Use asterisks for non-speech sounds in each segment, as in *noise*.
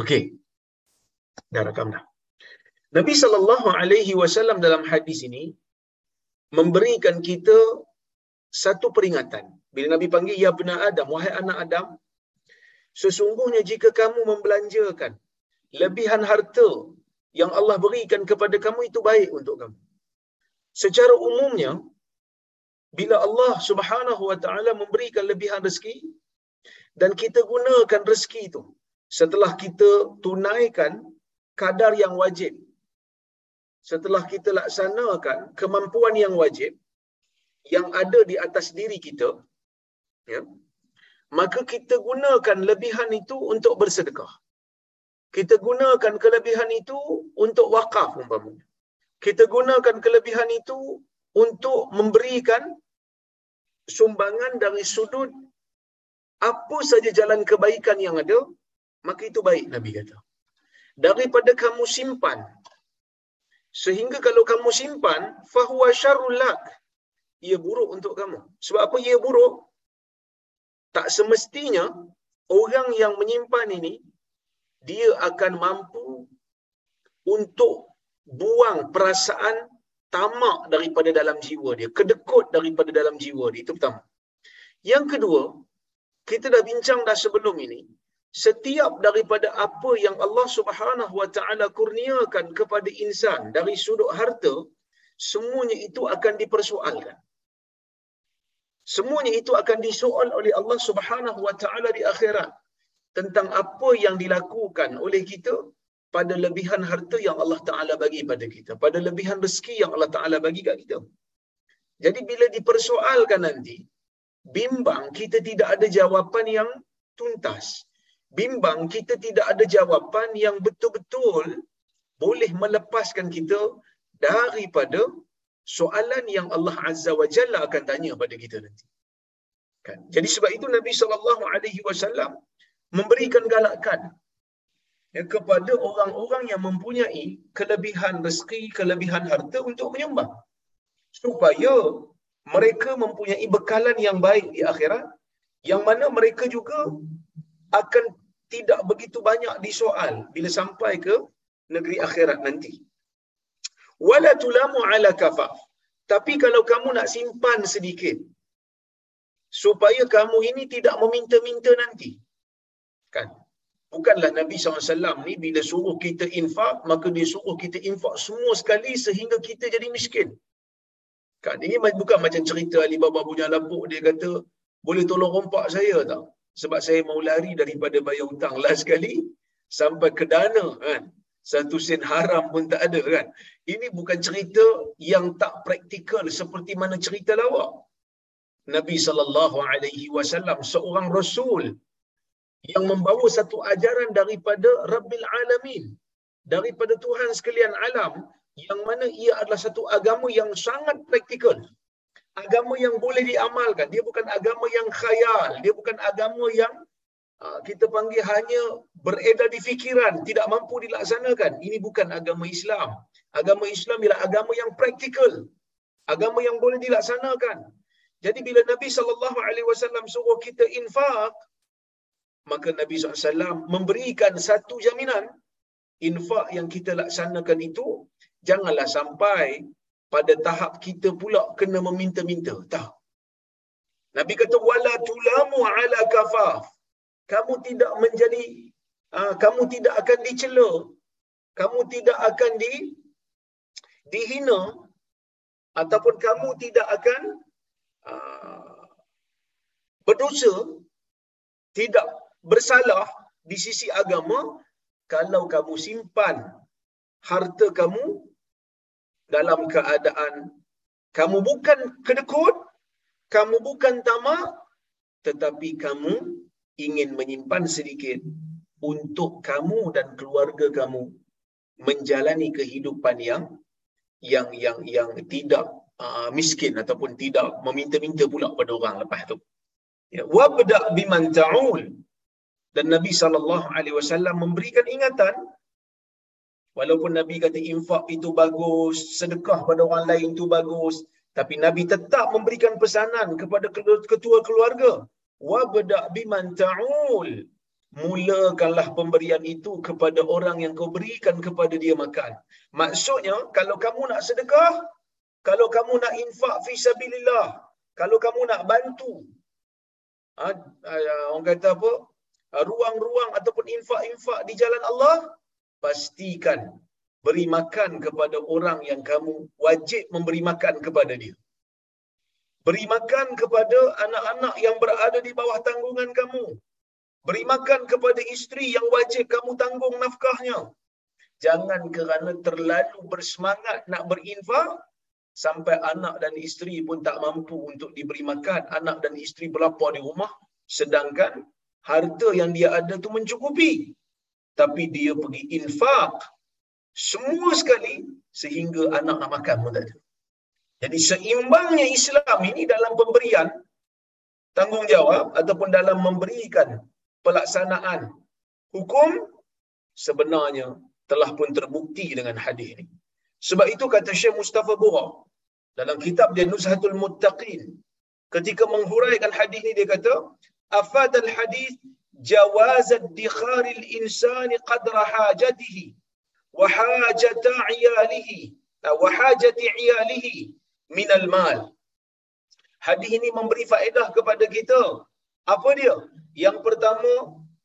Okey. Dah rakam dah. Nabi sallallahu alaihi wasallam dalam hadis ini memberikan kita satu peringatan. Bila Nabi panggil ya benar Adam, wahai anak Adam, sesungguhnya jika kamu membelanjakan lebihan harta yang Allah berikan kepada kamu itu baik untuk kamu. Secara umumnya bila Allah Subhanahu wa taala memberikan lebihan rezeki dan kita gunakan rezeki itu setelah kita tunaikan kadar yang wajib setelah kita laksanakan kemampuan yang wajib yang ada di atas diri kita ya maka kita gunakan lebihan itu untuk bersedekah. Kita gunakan kelebihan itu untuk wakaf umpamanya. Kita gunakan kelebihan itu untuk memberikan sumbangan dari sudut apa saja jalan kebaikan yang ada maka itu baik nabi kata. Daripada kamu simpan. Sehingga kalau kamu simpan fahuwa syarrul lak. Ia buruk untuk kamu. Sebab apa ia buruk? Tak semestinya orang yang menyimpan ini dia akan mampu untuk buang perasaan tamak daripada dalam jiwa dia, kedekut daripada dalam jiwa dia. Itu pertama. Yang kedua, kita dah bincang dah sebelum ini, setiap daripada apa yang Allah Subhanahu Wa Taala kurniakan kepada insan dari sudut harta, semuanya itu akan dipersoalkan. Semuanya itu akan disoal oleh Allah Subhanahu Wa Taala di akhirat tentang apa yang dilakukan oleh kita pada lebihan harta yang Allah Ta'ala bagi pada kita. Pada lebihan rezeki yang Allah Ta'ala bagi kat kita. Jadi bila dipersoalkan nanti, bimbang kita tidak ada jawapan yang tuntas. Bimbang kita tidak ada jawapan yang betul-betul boleh melepaskan kita daripada soalan yang Allah Azza wa Jalla akan tanya pada kita nanti. Kan? Jadi sebab itu Nabi SAW memberikan galakan ya, kepada orang-orang yang mempunyai kelebihan rezeki, kelebihan harta untuk menyembah. Supaya mereka mempunyai bekalan yang baik di akhirat, yang mana mereka juga akan tidak begitu banyak disoal bila sampai ke negeri akhirat nanti. Wala tulamu ala kafaf. Tapi kalau kamu nak simpan sedikit, supaya kamu ini tidak meminta-minta nanti. Kan? Bukanlah Nabi SAW ni bila suruh kita infak, maka dia suruh kita infak semua sekali sehingga kita jadi miskin. Kan ini bukan macam cerita Alibaba punya lapuk dia kata, boleh tolong rompak saya tak? Sebab saya mau lari daripada bayar hutang last sekali sampai ke dana kan. Satu sen haram pun tak ada kan. Ini bukan cerita yang tak praktikal seperti mana cerita lawak. Nabi sallallahu alaihi wasallam seorang rasul yang membawa satu ajaran daripada Rabbil Alamin, daripada Tuhan sekalian alam, yang mana ia adalah satu agama yang sangat praktikal. Agama yang boleh diamalkan. Dia bukan agama yang khayal. Dia bukan agama yang uh, kita panggil hanya beredar di fikiran, tidak mampu dilaksanakan. Ini bukan agama Islam. Agama Islam ialah agama yang praktikal. Agama yang boleh dilaksanakan. Jadi bila Nabi SAW suruh kita infak, maka Nabi SAW memberikan satu jaminan infak yang kita laksanakan itu janganlah sampai pada tahap kita pula kena meminta-minta. Tak. Nabi kata wala tulamu ala kafaf. Kamu tidak menjadi uh, kamu tidak akan dicela. Kamu tidak akan di dihina ataupun kamu tidak akan uh, berdosa tidak bersalah di sisi agama kalau kamu simpan harta kamu dalam keadaan kamu bukan kedekut, kamu bukan tamak, tetapi kamu ingin menyimpan sedikit untuk kamu dan keluarga kamu menjalani kehidupan yang yang yang yang tidak uh, miskin ataupun tidak meminta-minta pula pada orang lepas tu. Ya, wabda biman ta'ul dan Nabi sallallahu alaihi wasallam memberikan ingatan walaupun Nabi kata infak itu bagus, sedekah pada orang lain itu bagus, tapi Nabi tetap memberikan pesanan kepada ketua keluarga, wabda biman ta'ul. mulakanlah pemberian itu kepada orang yang kau berikan kepada dia makan. Maksudnya, kalau kamu nak sedekah, kalau kamu nak infak fi sabilillah, kalau kamu nak bantu, ha, orang kata apa, ruang-ruang ataupun infak-infak di jalan Allah, pastikan beri makan kepada orang yang kamu wajib memberi makan kepada dia. Beri makan kepada anak-anak yang berada di bawah tanggungan kamu. Beri makan kepada isteri yang wajib kamu tanggung nafkahnya. Jangan kerana terlalu bersemangat nak berinfak, sampai anak dan isteri pun tak mampu untuk diberi makan. Anak dan isteri berlapar di rumah, sedangkan harta yang dia ada tu mencukupi. Tapi dia pergi infak semua sekali sehingga anak nak makan pun tak ada. Jadi seimbangnya Islam ini dalam pemberian tanggungjawab ataupun dalam memberikan pelaksanaan hukum sebenarnya telah pun terbukti dengan hadis ini. Sebab itu kata Syekh Mustafa Bura dalam kitab dia Nuzhatul Muttaqin ketika menghuraikan hadis ini dia kata afad al hadis al-insan qadra hajatihi wa hajat 'iyalihi wa hajat 'iyalihi min al-mal. Hadis ini memberi faedah kepada kita. Apa dia? Yang pertama,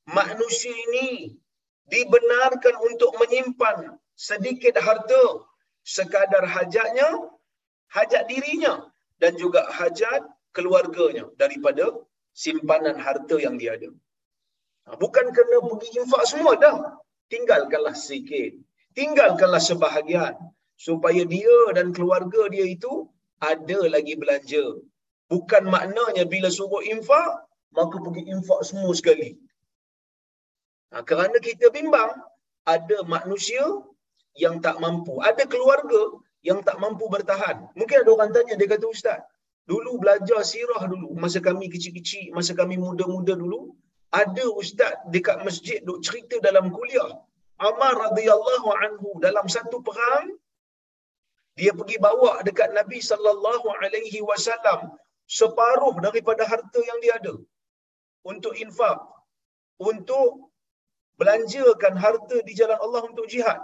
manusia ini dibenarkan untuk menyimpan sedikit harta sekadar hajatnya, hajat dirinya dan juga hajat keluarganya daripada simpanan harta yang dia ada. Bukan kena pergi infak semua dah. Tinggalkanlah sikit. Tinggalkanlah sebahagian supaya dia dan keluarga dia itu ada lagi belanja. Bukan maknanya bila suruh infak, maka pergi infak semua sekali. Ha, kerana kita bimbang, ada manusia yang tak mampu. Ada keluarga yang tak mampu bertahan. Mungkin ada orang tanya, dia kata, Ustaz, dulu belajar sirah dulu, masa kami kecil-kecil, masa kami muda-muda dulu, ada Ustaz dekat masjid duk cerita dalam kuliah. Amar radhiyallahu anhu dalam satu perang, dia pergi bawa dekat Nabi sallallahu alaihi wasallam separuh daripada harta yang dia ada untuk infak untuk belanjakan harta di jalan Allah untuk jihad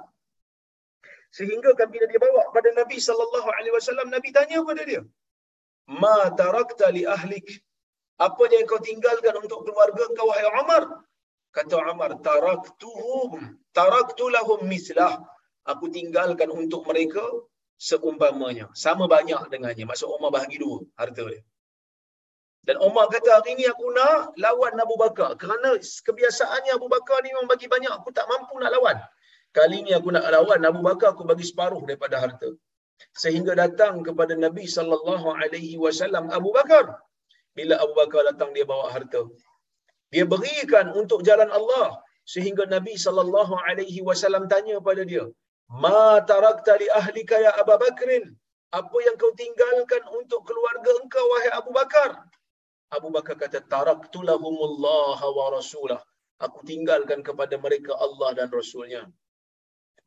sehingga kan bila dia bawa pada Nabi sallallahu alaihi wasallam Nabi tanya kepada dia ma tarakta li ahlik apa yang kau tinggalkan untuk keluarga kau wahai Umar kata Umar taraktuhum taraktu lahum mislah. Aku tinggalkan untuk mereka seumpamanya. Sama banyak dengannya. Maksud Umar bahagi dua harta dia. Dan Umar kata hari ini aku nak lawan Abu Bakar. Kerana kebiasaannya Abu Bakar ni memang bagi banyak aku tak mampu nak lawan. Kali ini aku nak lawan Abu Bakar aku bagi separuh daripada harta. Sehingga datang kepada Nabi sallallahu alaihi wasallam Abu Bakar bila Abu Bakar datang dia bawa harta dia berikan untuk jalan Allah sehingga Nabi sallallahu alaihi wasallam tanya pada dia Ma tarakta li ahlika ya Abu Bakrin? Apa yang kau tinggalkan untuk keluarga engkau wahai Abu Bakar? Abu Bakar kata taraktu lahumullah wa rasulah. Aku tinggalkan kepada mereka Allah dan Rasulnya.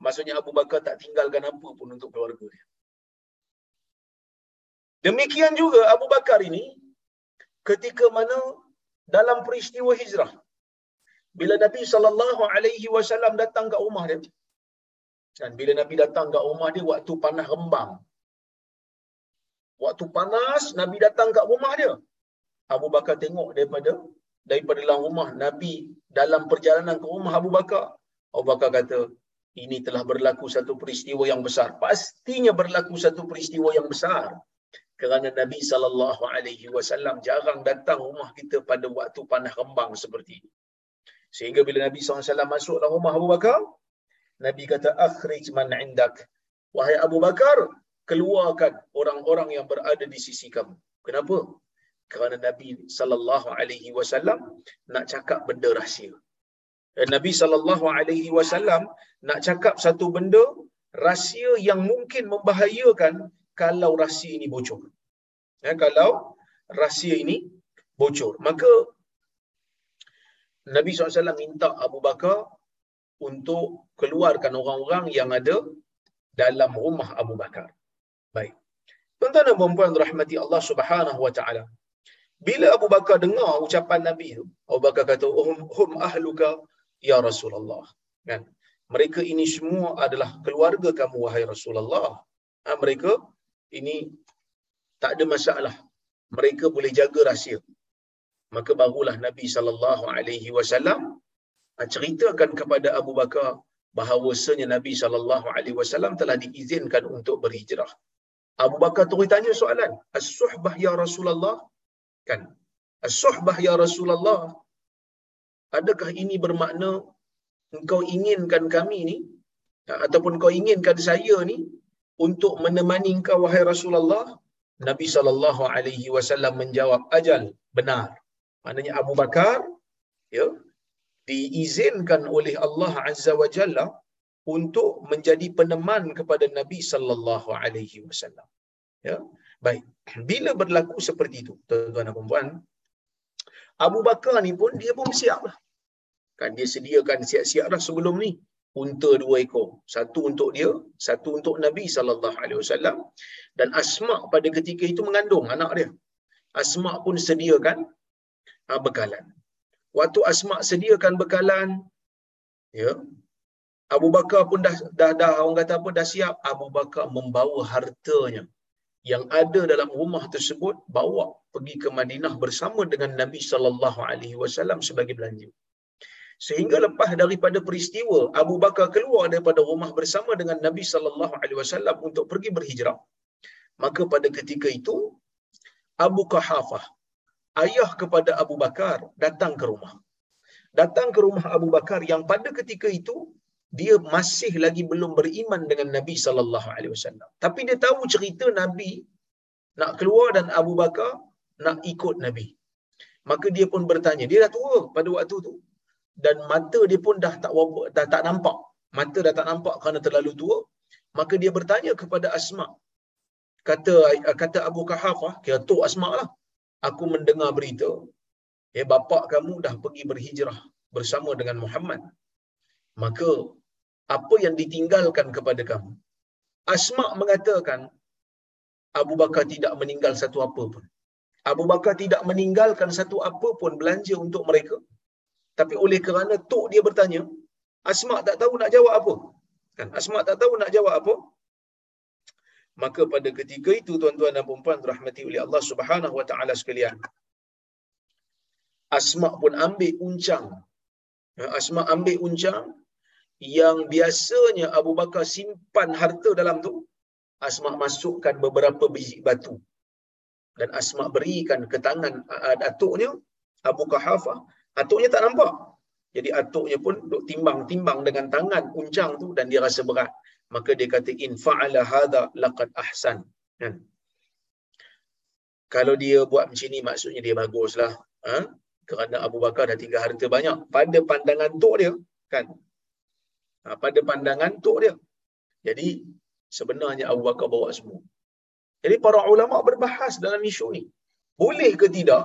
Maksudnya Abu Bakar tak tinggalkan apa pun untuk keluarga dia. Demikian juga Abu Bakar ini ketika mana dalam peristiwa hijrah bila Nabi sallallahu alaihi wasallam datang ke rumah dia dan bila Nabi datang ke rumah dia waktu panas rembang. Waktu panas Nabi datang ke rumah dia. Abu Bakar tengok daripada daripada dalam rumah Nabi dalam perjalanan ke rumah Abu Bakar. Abu Bakar kata, ini telah berlaku satu peristiwa yang besar. Pastinya berlaku satu peristiwa yang besar. Kerana Nabi sallallahu alaihi wasallam jarang datang rumah kita pada waktu panas rembang seperti ini. Sehingga bila Nabi SAW masuk dalam rumah Abu Bakar, Nabi kata akhrij man indak. Wahai Abu Bakar, keluarkan orang-orang yang berada di sisi kamu. Kenapa? Kerana Nabi sallallahu alaihi wasallam nak cakap benda rahsia. Nabi sallallahu alaihi wasallam nak cakap satu benda rahsia yang mungkin membahayakan kalau rahsia ini bocor. Ya, kalau rahsia ini bocor. Maka Nabi SAW minta Abu Bakar untuk keluarkan orang-orang yang ada dalam rumah Abu Bakar. Baik. Tuan-tuan dan puan rahmati Allah Subhanahu wa taala. Bila Abu Bakar dengar ucapan Nabi tu, Abu Bakar kata, hum, hum ahluka ya Rasulullah. Kan? Mereka ini semua adalah keluarga kamu, wahai Rasulullah. Ha, mereka ini tak ada masalah. Mereka boleh jaga rahsia. Maka barulah Nabi sallallahu alaihi wasallam ceritakan kepada Abu Bakar bahawasanya Nabi sallallahu alaihi wasallam telah diizinkan untuk berhijrah. Abu Bakar terus tanya soalan, "As-suhbah ya Rasulullah?" Kan? As-suhbah ya Rasulullah. Adakah ini bermakna engkau inginkan kami ni ataupun kau inginkan saya ni untuk menemani engkau wahai Rasulullah? Nabi sallallahu alaihi wasallam menjawab, "Ajal, benar." Maknanya Abu Bakar ya diizinkan oleh Allah Azza wa Jalla untuk menjadi peneman kepada Nabi sallallahu alaihi wasallam. Ya. Baik. Bila berlaku seperti itu, tuan-tuan dan puan Abu Bakar ni pun dia pun siaplah. Kan dia sediakan siap-siap dah sebelum ni unta dua ekor. Satu untuk dia, satu untuk Nabi sallallahu alaihi wasallam dan Asma pada ketika itu mengandung anak dia. Asma pun sediakan uh, bekalan. Waktu Asma sediakan bekalan, ya, Abu Bakar pun dah dah dah orang kata apa dah siap. Abu Bakar membawa hartanya yang ada dalam rumah tersebut bawa pergi ke Madinah bersama dengan Nabi sallallahu alaihi wasallam sebagai belanja. Sehingga lepas daripada peristiwa Abu Bakar keluar daripada rumah bersama dengan Nabi sallallahu alaihi wasallam untuk pergi berhijrah. Maka pada ketika itu Abu Kahafah ayah kepada Abu Bakar datang ke rumah. Datang ke rumah Abu Bakar yang pada ketika itu dia masih lagi belum beriman dengan Nabi sallallahu alaihi wasallam. Tapi dia tahu cerita Nabi nak keluar dan Abu Bakar nak ikut Nabi. Maka dia pun bertanya, dia dah tua pada waktu tu dan mata dia pun dah tak dah tak nampak. Mata dah tak nampak kerana terlalu tua. Maka dia bertanya kepada Asma. Kata kata Abu Kahafah, kira tu Asma lah. Aku mendengar berita, eh bapa kamu dah pergi berhijrah bersama dengan Muhammad maka apa yang ditinggalkan kepada kamu Asma mengatakan Abu Bakar tidak meninggal satu apa pun Abu Bakar tidak meninggalkan satu apa pun belanja untuk mereka tapi oleh kerana tok dia bertanya Asma tak tahu nak jawab apa? Kan? Asma tak tahu nak jawab apa? Maka pada ketika itu tuan-tuan dan puan rahmati oleh Allah Subhanahu wa taala sekalian Asma pun ambil uncang. Asma ambil uncang yang biasanya Abu Bakar simpan harta dalam tu Asma masukkan beberapa biji batu. Dan Asma berikan ke tangan atuknya Abu Kahafah atuknya tak nampak jadi atuknya pun duk timbang-timbang dengan tangan uncang tu dan dia rasa berat maka dia kata in fa'ala hadha laqad ahsan kan kalau dia buat macam ni maksudnya dia baguslah ha? kerana Abu Bakar dah tinggal harta banyak pada pandangan tok dia kan Ha, pada pandangan tok dia. Jadi sebenarnya Abu Bakar bawa semua. Jadi para ulama berbahas dalam isu ni. Boleh ke tidak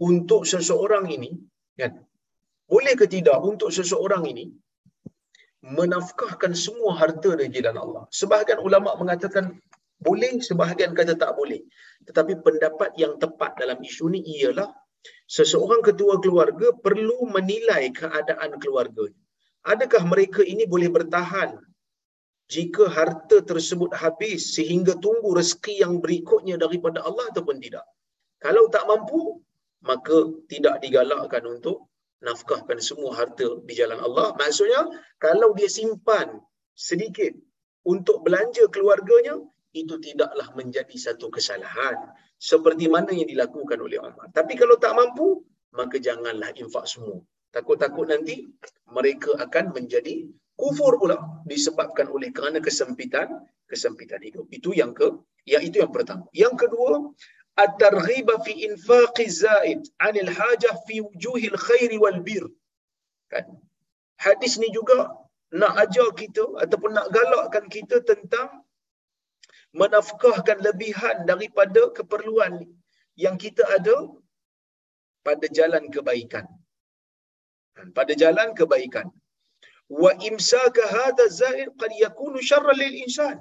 untuk seseorang ini kan? Boleh ke tidak untuk seseorang ini menafkahkan semua harta dari jalan Allah? Sebahagian ulama mengatakan boleh, sebahagian kata tak boleh. Tetapi pendapat yang tepat dalam isu ni ialah seseorang ketua keluarga perlu menilai keadaan keluarganya adakah mereka ini boleh bertahan jika harta tersebut habis sehingga tunggu rezeki yang berikutnya daripada Allah ataupun tidak. Kalau tak mampu, maka tidak digalakkan untuk nafkahkan semua harta di jalan Allah. Maksudnya, kalau dia simpan sedikit untuk belanja keluarganya, itu tidaklah menjadi satu kesalahan. Seperti mana yang dilakukan oleh Umar. Tapi kalau tak mampu, maka janganlah infak semua. Takut-takut nanti mereka akan menjadi kufur pula disebabkan oleh kerana kesempitan kesempitan hidup. Itu yang ke yang itu yang pertama. Yang kedua, at-targhib fi infaq zaid 'anil hajah fi wujuhil khair wal bir. Kan? Hadis ni juga nak ajar kita ataupun nak galakkan kita tentang menafkahkan lebihan daripada keperluan yang kita ada pada jalan kebaikan pada jalan kebaikan wa imsaka hadha zaid qad yakunu syarran lil insan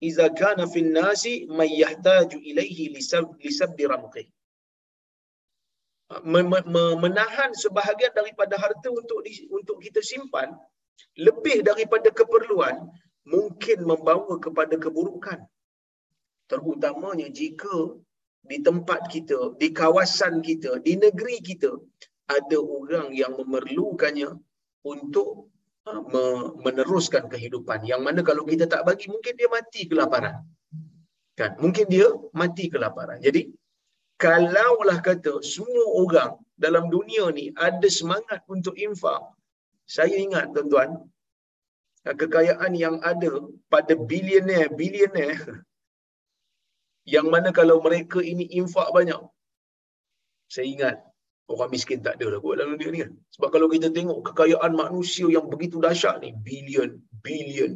idza kana fi an-nasi man yahtaju ilayhi lisab lisab ramqih. Menahan sebahagian daripada harta untuk di, untuk kita simpan lebih daripada keperluan mungkin membawa kepada keburukan. Terutamanya jika di tempat kita di kawasan kita di negeri kita ada orang yang memerlukannya untuk meneruskan kehidupan. Yang mana kalau kita tak bagi mungkin dia mati kelaparan. Kan? Mungkin dia mati kelaparan. Jadi kalaulah kata semua orang dalam dunia ni ada semangat untuk infak saya ingat tuan-tuan kekayaan yang ada pada bilioner bilioner *laughs* yang mana kalau mereka ini infak banyak saya ingat orang miskin tak ada lah kot dalam dunia ni kan sebab kalau kita tengok kekayaan manusia yang begitu dahsyat ni bilion bilion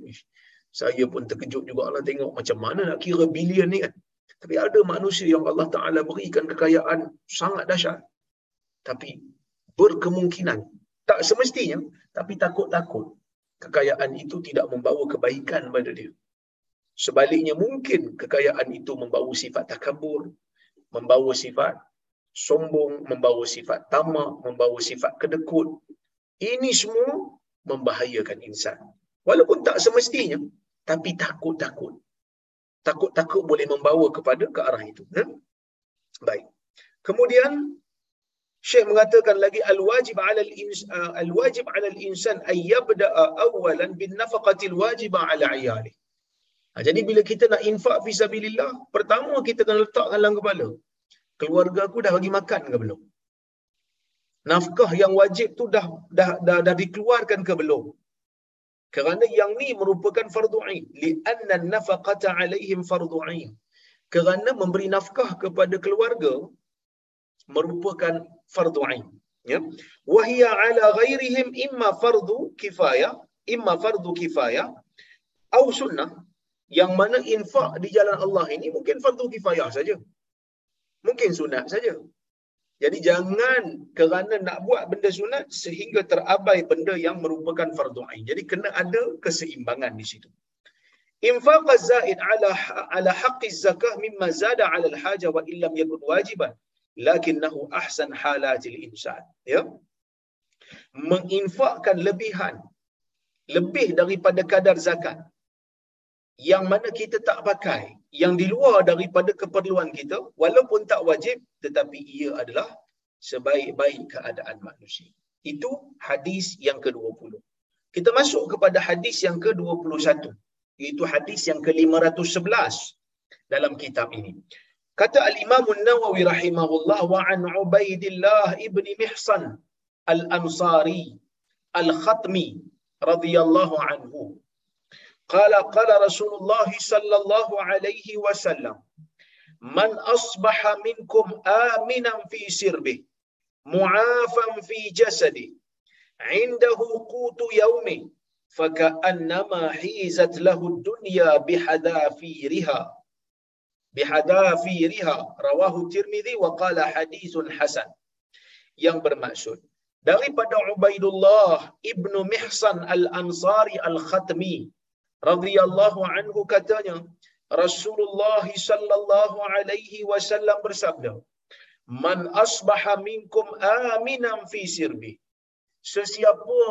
saya pun terkejut juga Allah tengok macam mana nak kira bilion ni kan tapi ada manusia yang Allah Ta'ala berikan kekayaan sangat dahsyat. Tapi berkemungkinan, tak semestinya, tapi takut-takut kekayaan itu tidak membawa kebaikan pada dia. Sebaliknya mungkin kekayaan itu membawa sifat takabur, membawa sifat sombong, membawa sifat tamak, membawa sifat kedekut. Ini semua membahayakan insan. Walaupun tak semestinya, tapi takut-takut takut-takut boleh membawa kepada ke arah itu. Ya? Baik. Kemudian Syekh mengatakan lagi al-wajib 'ala al-insan uh, al-wajib 'ala al-insan ay yabda'a awwalan bin nafaqati al-wajiba 'ala 'iyali. Ha, jadi bila kita nak infak fi sabilillah, pertama kita kena letakkan dalam kepala. Keluarga aku dah bagi makan ke belum? Nafkah yang wajib tu dah dah dah, dah dikeluarkan ke belum? kerana yang ni merupakan fardu ain li'anna nafaqata alaihim fardu ain kerana memberi nafkah kepada keluarga merupakan fardu ain ya? Wahia ala ghairihim imma fardu kifayah imma fardu kifayah atau sunnah. Yang mana infak di jalan Allah ini mungkin fardu kifayah saja mungkin sunat saja jadi jangan kerana nak buat benda sunat sehingga terabai benda yang merupakan fardu ain. Jadi kena ada keseimbangan di situ. Infaq zaid ala ala haqqi zakah mimma zada ala al-haja wa illam yakun wajiban lakinnahu ahsan halatil insan. Ya. Menginfakkan lebihan lebih daripada kadar zakat yang mana kita tak pakai yang di luar daripada keperluan kita walaupun tak wajib tetapi ia adalah sebaik-baik keadaan manusia. Itu hadis yang ke-20. Kita masuk kepada hadis yang ke-21 iaitu hadis yang ke-511 dalam kitab ini. Kata al-Imam An-Nawawi rahimahullah wa an Ubaidillah ibn Mihsan al-Ansari al-Khatmi radhiyallahu anhu قال قال رسول الله صلى الله عليه وسلم من أصبح منكم آمنا في سربه معافا في جسده عنده قوت يومه فكأنما حيزت له الدنيا بحذافيرها بحذافيرها. رواه الترمذي وقال حديث حسن. Yang bermaksud daripada Ubaidullah ibnu Mihsan al-Ansari al-Khatmi radhiyallahu anhu katanya Rasulullah sallallahu alaihi wasallam bersabda Man asbaha minkum aminan fi sirbi. Sesiapa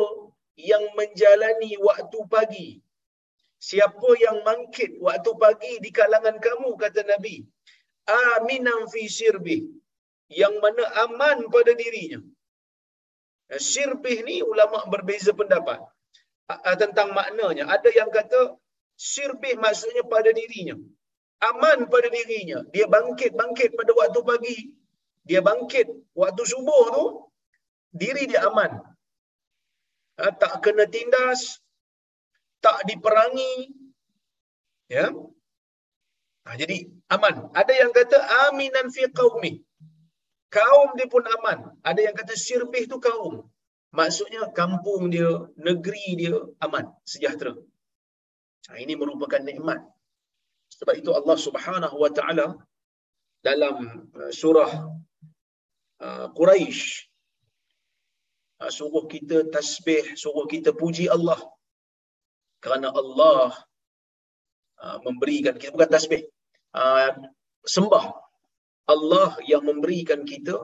yang menjalani waktu pagi Siapa yang mangkit waktu pagi di kalangan kamu kata Nabi aminan fi sirbi yang mana aman pada dirinya. Sirbih ni ulama berbeza pendapat tentang maknanya. Ada yang kata sirbih maksudnya pada dirinya. Aman pada dirinya. Dia bangkit-bangkit pada waktu pagi. Dia bangkit waktu subuh tu, diri dia aman. Ha, tak kena tindas, tak diperangi. Ya. Ha, jadi aman. Ada yang kata aminan fi qaumi. Kaum dia pun aman. Ada yang kata sirbih tu kaum. Maksudnya kampung dia, negeri dia aman, sejahtera. Ini merupakan nikmat. Sebab itu Allah Subhanahu wa taala dalam uh, surah uh, Quraisy uh, suruh kita tasbih, suruh kita puji Allah. Kerana Allah memberikan kita bukan tasbih. Sembah Allah yang memberikan kita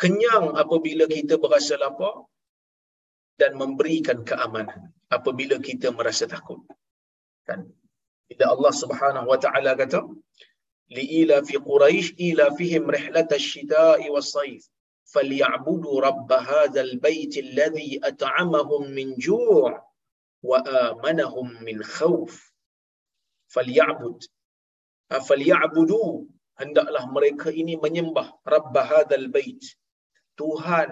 kenyang apabila kita berasa lapar dan memberikan keamanan apabila kita merasa takut. Kan? Bila Allah Subhanahu wa taala kata liila fi quraish ila fihim rihlat asy-syita'i was-sayf falyabudu rabb hadzal bait alladhi at'amahum min ju' wa amanahum min khauf falyabud. Falyabudu. Hendaklah mereka ini menyembah rabb hadzal bait Tuhan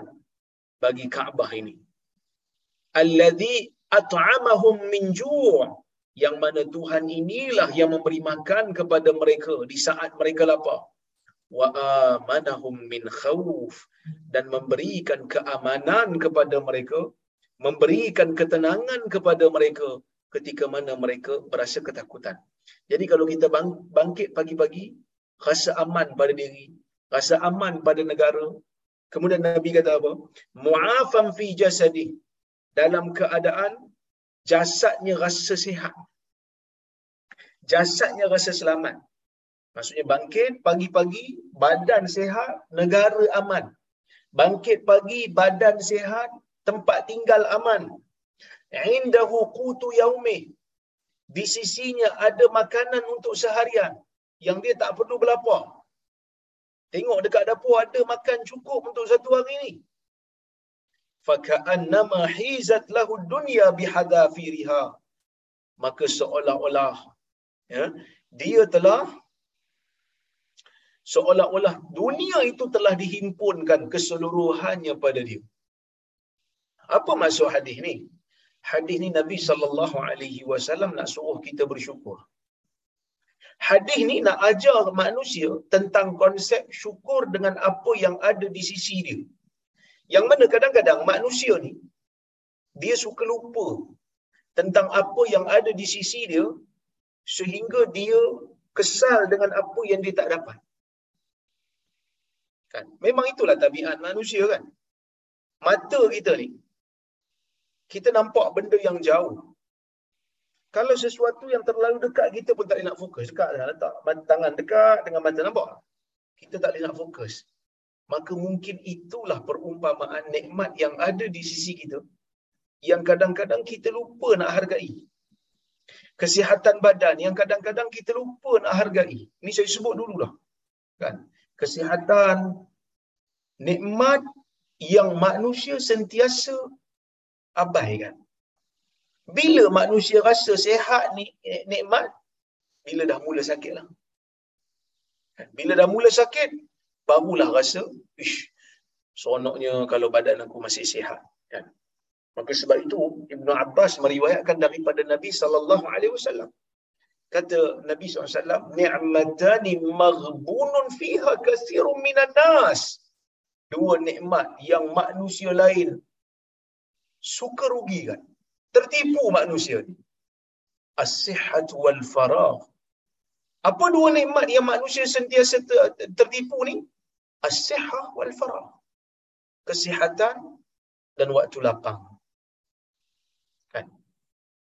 bagi Kaabah ini. Alladhi at'amahum min ju' yang mana Tuhan inilah yang memberi makan kepada mereka di saat mereka lapar. Wa amanahum min khauf dan memberikan keamanan kepada mereka memberikan ketenangan kepada mereka ketika mana mereka berasa ketakutan. Jadi kalau kita bangkit pagi-pagi rasa aman pada diri rasa aman pada negara kemudian nabi kata apa mu'afam fi jasadi dalam keadaan jasadnya rasa sihat. Jasadnya rasa selamat. Maksudnya bangkit pagi-pagi, badan sihat, negara aman. Bangkit pagi, badan sihat, tempat tinggal aman. Indahu qutu yaumi. Di sisinya ada makanan untuk seharian yang dia tak perlu berlapar. Tengok dekat dapur ada makan cukup untuk satu hari ni. Faka'annama hizat lahu dunya bihadafiriha. Maka seolah-olah ya dia telah seolah-olah dunia itu telah dihimpunkan keseluruhannya pada dia. Apa maksud hadis ni? Hadis ni Nabi sallallahu alaihi wasallam nak suruh kita bersyukur hadis ni nak ajar manusia tentang konsep syukur dengan apa yang ada di sisi dia yang mana kadang-kadang manusia ni dia suka lupa tentang apa yang ada di sisi dia sehingga dia kesal dengan apa yang dia tak dapat. Kan? Memang itulah tabiat manusia kan. Mata kita ni kita nampak benda yang jauh. Kalau sesuatu yang terlalu dekat kita pun tak boleh nak fokus. Dekat dah letak tangan dekat dengan mata nampak. Kita tak boleh nak fokus maka mungkin itulah perumpamaan nikmat yang ada di sisi kita yang kadang-kadang kita lupa nak hargai. Kesihatan badan yang kadang-kadang kita lupa nak hargai. Ini saya sebut dululah. Kan? Kesihatan nikmat yang manusia sentiasa abaikan. Bila manusia rasa sihat ni nikmat bila dah mula sakit lah. Kan? Bila dah mula sakit, barulah rasa ish seronoknya kalau badan aku masih sihat kan maka sebab itu Ibnu Abbas meriwayatkan daripada Nabi sallallahu alaihi wasallam kata Nabi SAW, ni'matani maghbunun fiha kathirun minan nas. Dua nikmat yang manusia lain suka rugikan. Tertipu manusia ni. As-sihat wal faragh. Apa dua nikmat yang manusia sentiasa tertipu ni? as-sihah wal farah. Kesihatan dan waktu lapang. Kan?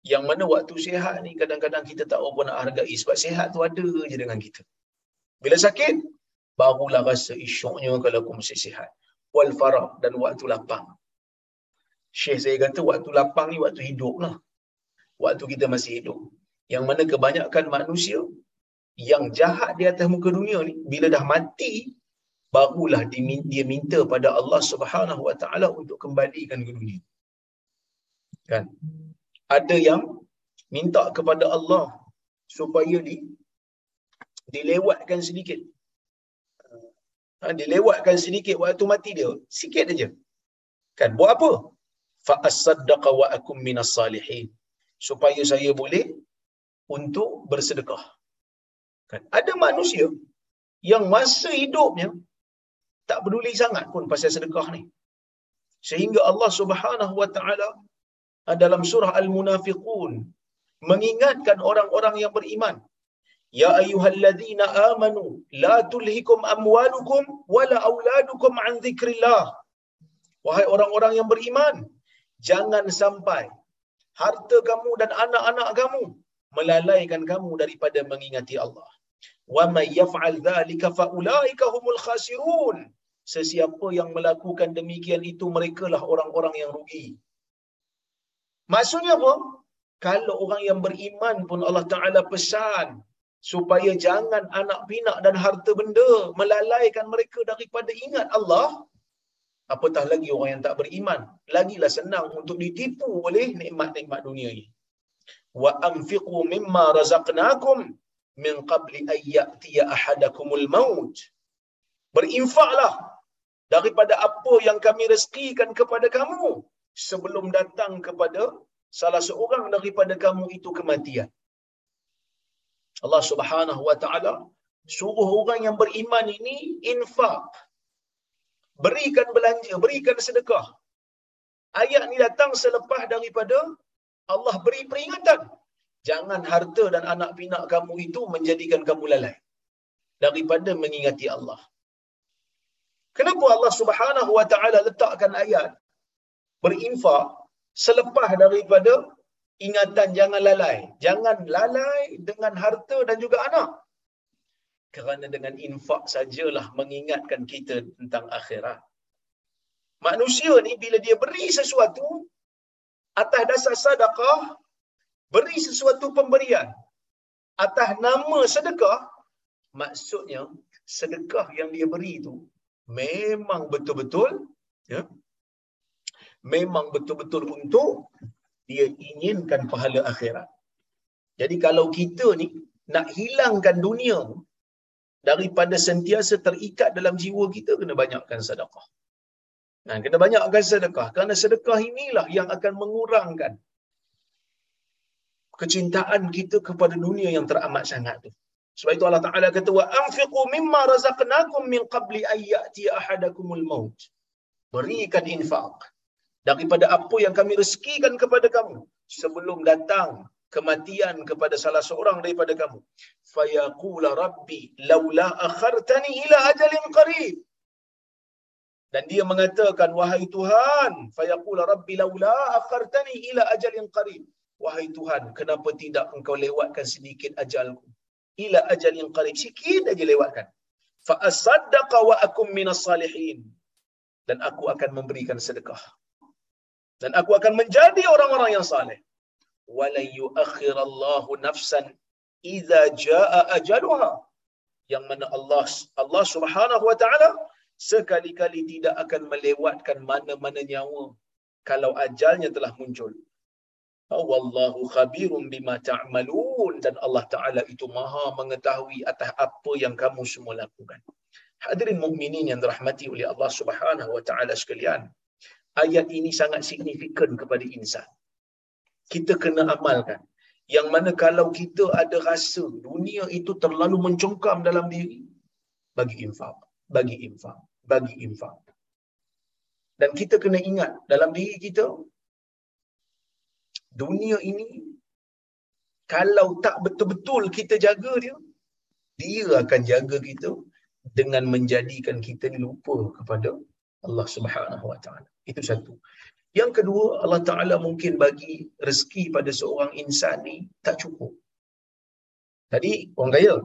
Yang mana waktu sihat ni kadang-kadang kita tak apa nak hargai sebab sihat tu ada je dengan kita. Bila sakit, barulah rasa isyuknya kalau aku mesti sihat. Wal farah dan waktu lapang. Syekh saya kata waktu lapang ni waktu hidup lah. Waktu kita masih hidup. Yang mana kebanyakan manusia yang jahat di atas muka dunia ni, bila dah mati, barulah dia minta pada Allah Subhanahu Wa Taala untuk kembalikan ke dunia. Kan? Ada yang minta kepada Allah supaya di dilewatkan sedikit. Ha, dilewatkan sedikit waktu mati dia. Sikit aja. Kan? Buat apa? Fa asaddaqa wa akum minas salihin. Supaya saya boleh untuk bersedekah. Kan? Ada manusia yang masa hidupnya tak peduli sangat pun pasal sedekah ni. Sehingga Allah Subhanahu wa taala dalam surah Al-Munafiqun mengingatkan orang-orang yang beriman. Ya ayyuhalladzina amanu la tulhikum amwalukum wala auladukum an dzikrillah. Wahai orang-orang yang beriman, jangan sampai harta kamu dan anak-anak kamu melalaikan kamu daripada mengingati Allah. Wa may yaf'al dzalika fa ulaika humul khasirun sesiapa yang melakukan demikian itu merekalah orang-orang yang rugi. Maksudnya apa? Kalau orang yang beriman pun Allah Ta'ala pesan supaya jangan anak pinak dan harta benda melalaikan mereka daripada ingat Allah, apatah lagi orang yang tak beriman. Lagilah senang untuk ditipu oleh nikmat-nikmat dunia ini. Wa anfiqu mimma razaqnakum min qabli an ya'tiya ahadakumul maut. Berinfaklah daripada apa yang kami rezekikan kepada kamu sebelum datang kepada salah seorang daripada kamu itu kematian. Allah Subhanahu wa taala suruh orang yang beriman ini infak. Berikan belanja, berikan sedekah. Ayat ni datang selepas daripada Allah beri peringatan. Jangan harta dan anak pinak kamu itu menjadikan kamu lalai daripada mengingati Allah. Kenapa Allah Subhanahu wa taala letakkan ayat berinfak selepas daripada ingatan jangan lalai. Jangan lalai dengan harta dan juga anak. Kerana dengan infak sajalah mengingatkan kita tentang akhirat. Manusia ni bila dia beri sesuatu atas dasar sedekah, beri sesuatu pemberian atas nama sedekah, maksudnya sedekah yang dia beri itu memang betul-betul ya, memang betul-betul untuk dia inginkan pahala akhirat. Jadi kalau kita ni nak hilangkan dunia daripada sentiasa terikat dalam jiwa kita, kena banyakkan sedekah. Nah, kena banyakkan sedekah. Kerana sedekah inilah yang akan mengurangkan kecintaan kita kepada dunia yang teramat sangat tu. Sebab itu Allah Ta'ala kata, wa anfiqu mimma razaqnakum min qabli ayyati ahadakumul maut. Berikan infak daripada apa yang kami rezekikan kepada kamu sebelum datang kematian kepada salah seorang daripada kamu. Fayaqula rabbi laula akhartani ila ajalin qarib. Dan dia mengatakan wahai tuhan fayaqula rabbi laula akhartani ila ajalin qarib. Wahai tuhan kenapa tidak engkau lewatkan sedikit ajalku? Ila ajalin qarib sikit aja lewatkan. Fa asaddaqa wa akum minas salihin. Dan aku akan memberikan sedekah. Dan aku akan menjadi orang-orang yang saleh wala yuakhirallahu nafsan idza jaa ajaluha yang mana Allah Allah Subhanahu wa taala sekali-kali tidak akan melewatkan mana-mana nyawa kalau ajalnya telah muncul. Wallahu khabirum bima ta'malun. Dan Allah taala itu maha mengetahui atas apa yang kamu semua lakukan. Hadirin mukminin yang dirahmati oleh Allah Subhanahu wa taala sekalian ayat ini sangat signifikan kepada insan. Kita kena amalkan. Yang mana kalau kita ada rasa dunia itu terlalu mencongkam dalam diri, bagi infak, bagi infak, bagi infak. Dan kita kena ingat dalam diri kita, dunia ini kalau tak betul-betul kita jaga dia, dia akan jaga kita dengan menjadikan kita lupa kepada Allah Subhanahu Wa Taala. Itu satu. Yang kedua, Allah Ta'ala mungkin bagi rezeki pada seorang insan ni tak cukup. Tadi, orang kaya.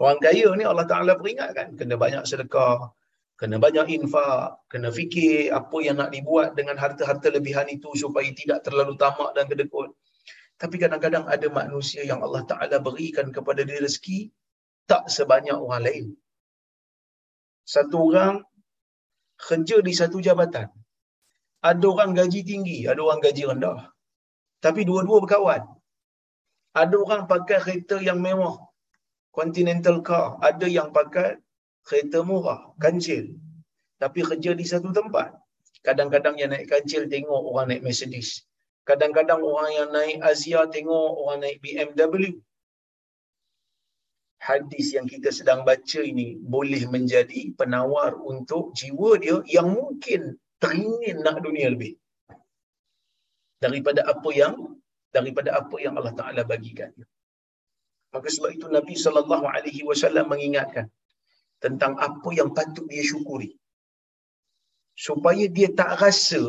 Orang kaya ni Allah Ta'ala peringatkan. Kena banyak sedekah, kena banyak infak, kena fikir apa yang nak dibuat dengan harta-harta lebihan itu supaya tidak terlalu tamak dan kedekut. Tapi kadang-kadang ada manusia yang Allah Ta'ala berikan kepada dia rezeki tak sebanyak orang lain. Satu orang kerja di satu jabatan ada orang gaji tinggi, ada orang gaji rendah. Tapi dua-dua berkawan. Ada orang pakai kereta yang mewah, Continental car. Ada yang pakai kereta murah, kancil. Tapi kerja di satu tempat. Kadang-kadang yang naik kancil tengok orang naik Mercedes. Kadang-kadang orang yang naik Asia tengok orang naik BMW. Hadis yang kita sedang baca ini boleh menjadi penawar untuk jiwa dia yang mungkin teringin nak dunia lebih daripada apa yang daripada apa yang Allah Taala bagikan. Maka sebab itu Nabi sallallahu alaihi wasallam mengingatkan tentang apa yang patut dia syukuri. Supaya dia tak rasa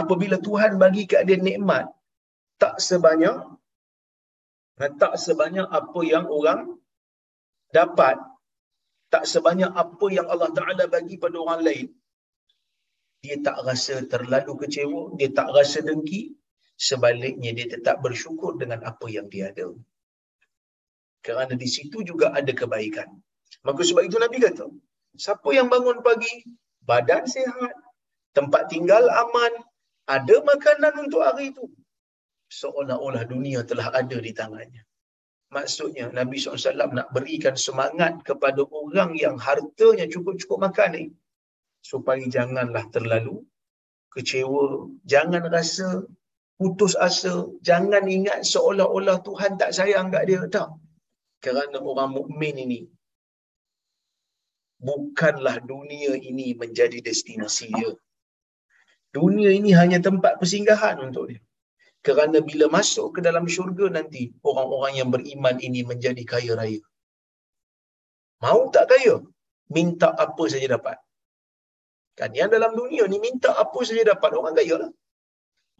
apabila Tuhan bagi kat dia nikmat tak sebanyak tak sebanyak apa yang orang dapat tak sebanyak apa yang Allah Ta'ala bagi pada orang lain, dia tak rasa terlalu kecewa, dia tak rasa dengki, sebaliknya dia tetap bersyukur dengan apa yang dia ada. Kerana di situ juga ada kebaikan. Maka sebab itu Nabi kata, siapa yang bangun pagi, badan sihat, tempat tinggal aman, ada makanan untuk hari itu. Seolah-olah dunia telah ada di tangannya. Maksudnya Nabi SAW nak berikan semangat kepada orang yang hartanya cukup-cukup makan ni. Supaya janganlah terlalu kecewa. Jangan rasa putus asa. Jangan ingat seolah-olah Tuhan tak sayang kat dia. Tak. Kerana orang mukmin ini bukanlah dunia ini menjadi destinasi dia. Dunia ini hanya tempat persinggahan untuk dia. Kerana bila masuk ke dalam syurga nanti, orang-orang yang beriman ini menjadi kaya raya. Mau tak kaya? Minta apa saja dapat. Kan yang dalam dunia ni minta apa saja dapat, orang kaya lah.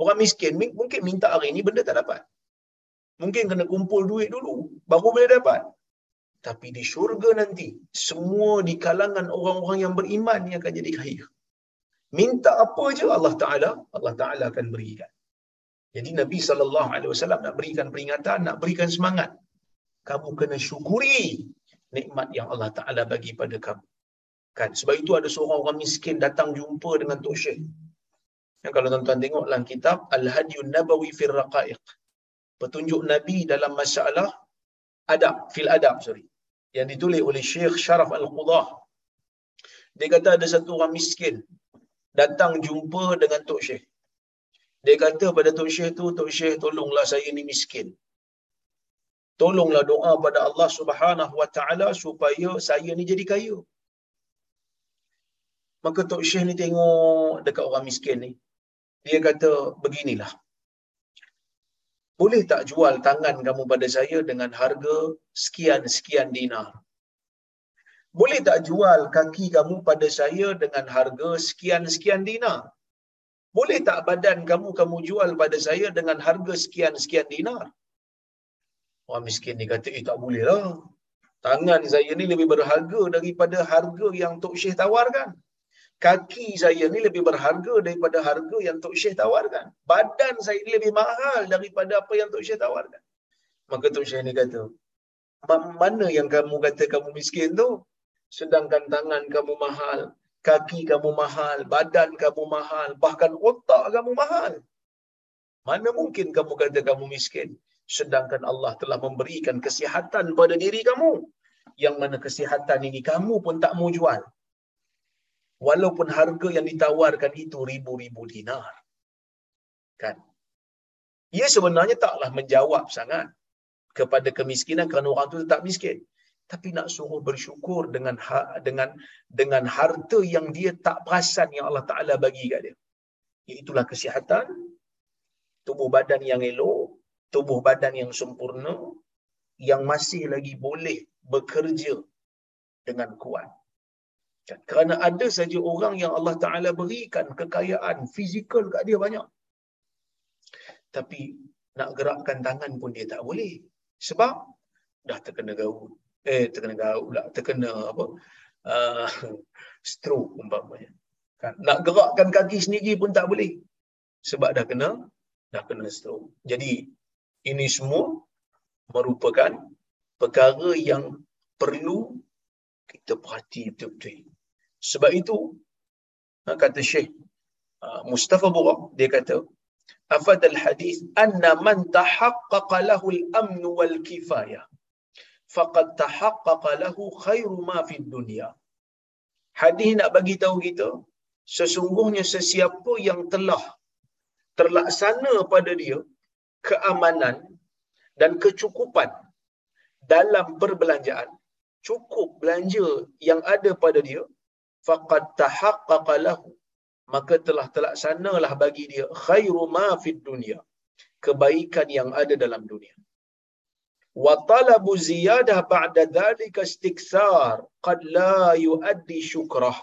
Orang miskin mungkin minta hari ni benda tak dapat. Mungkin kena kumpul duit dulu, baru boleh dapat. Tapi di syurga nanti, semua di kalangan orang-orang yang beriman ni akan jadi kaya. Minta apa je Allah Ta'ala, Allah Ta'ala akan berikan. Jadi Nabi SAW nak berikan peringatan, nak berikan semangat. Kamu kena syukuri nikmat yang Allah Ta'ala bagi pada kamu. Kan? Sebab itu ada seorang orang miskin datang jumpa dengan Tok Syekh. Yang kalau tuan-tuan tengok dalam kitab Al-Hadiyun Nabawi fil Raqaiq. Petunjuk Nabi dalam masalah adab, fil adab, sorry. Yang ditulis oleh Syekh Syaraf Al-Qudah. Dia kata ada satu orang miskin datang jumpa dengan Tok Syekh. Dia kata pada Tok Syekh tu, Tok Syekh tolonglah saya ni miskin. Tolonglah doa pada Allah Subhanahu Wa Taala supaya saya ni jadi kaya. Maka Tok Syekh ni tengok dekat orang miskin ni. Dia kata beginilah. Boleh tak jual tangan kamu pada saya dengan harga sekian-sekian dinar? Boleh tak jual kaki kamu pada saya dengan harga sekian-sekian dinar? Boleh tak badan kamu kamu jual pada saya dengan harga sekian-sekian dinar? Orang miskin ni kata, eh tak boleh lah. Tangan saya ni lebih berharga daripada harga yang Tok Syekh tawarkan. Kaki saya ni lebih berharga daripada harga yang Tok Syekh tawarkan. Badan saya ni lebih mahal daripada apa yang Tok Syekh tawarkan. Maka Tok Syekh ni kata, mana yang kamu kata kamu miskin tu? Sedangkan tangan kamu mahal, kaki kamu mahal, badan kamu mahal, bahkan otak kamu mahal. Mana mungkin kamu kata kamu miskin? Sedangkan Allah telah memberikan kesihatan pada diri kamu. Yang mana kesihatan ini kamu pun tak mau jual. Walaupun harga yang ditawarkan itu ribu-ribu dinar. Kan? Ia sebenarnya taklah menjawab sangat kepada kemiskinan kerana orang tu tetap miskin tapi nak suruh bersyukur dengan ha, dengan dengan harta yang dia tak perasan yang Allah Taala bagi kat dia. Itulah kesihatan, tubuh badan yang elok, tubuh badan yang sempurna yang masih lagi boleh bekerja dengan kuat. Kerana ada saja orang yang Allah Taala berikan kekayaan fizikal kat dia banyak. Tapi nak gerakkan tangan pun dia tak boleh. Sebab dah terkena gaut, eh terkena gaul pula. Terkena apa? Uh, *laughs* stroke umpamanya. Kan? Nak gerakkan kaki sendiri pun tak boleh. Sebab dah kena dah kena stroke. Jadi ini semua merupakan perkara yang perlu kita perhati betul-betul sebab itu ha, kata Syekh uh, Mustafa Burak dia kata afad al hadis anna man tahaqqaqa lahu al amn wal kifayah faqad tahaqqaqa lahu khairu ma fid dunya. Hadis nak bagi tahu kita sesungguhnya sesiapa yang telah terlaksana pada dia keamanan dan kecukupan dalam perbelanjaan cukup belanja yang ada pada dia faqad tahaqqaqa lahu. Maka telah terlaksanalah bagi dia khairu ma fid dunya. Kebaikan yang ada dalam dunia. Wa talabu ziyadah ba'da dhalika istikthar qad la yuaddi syukrah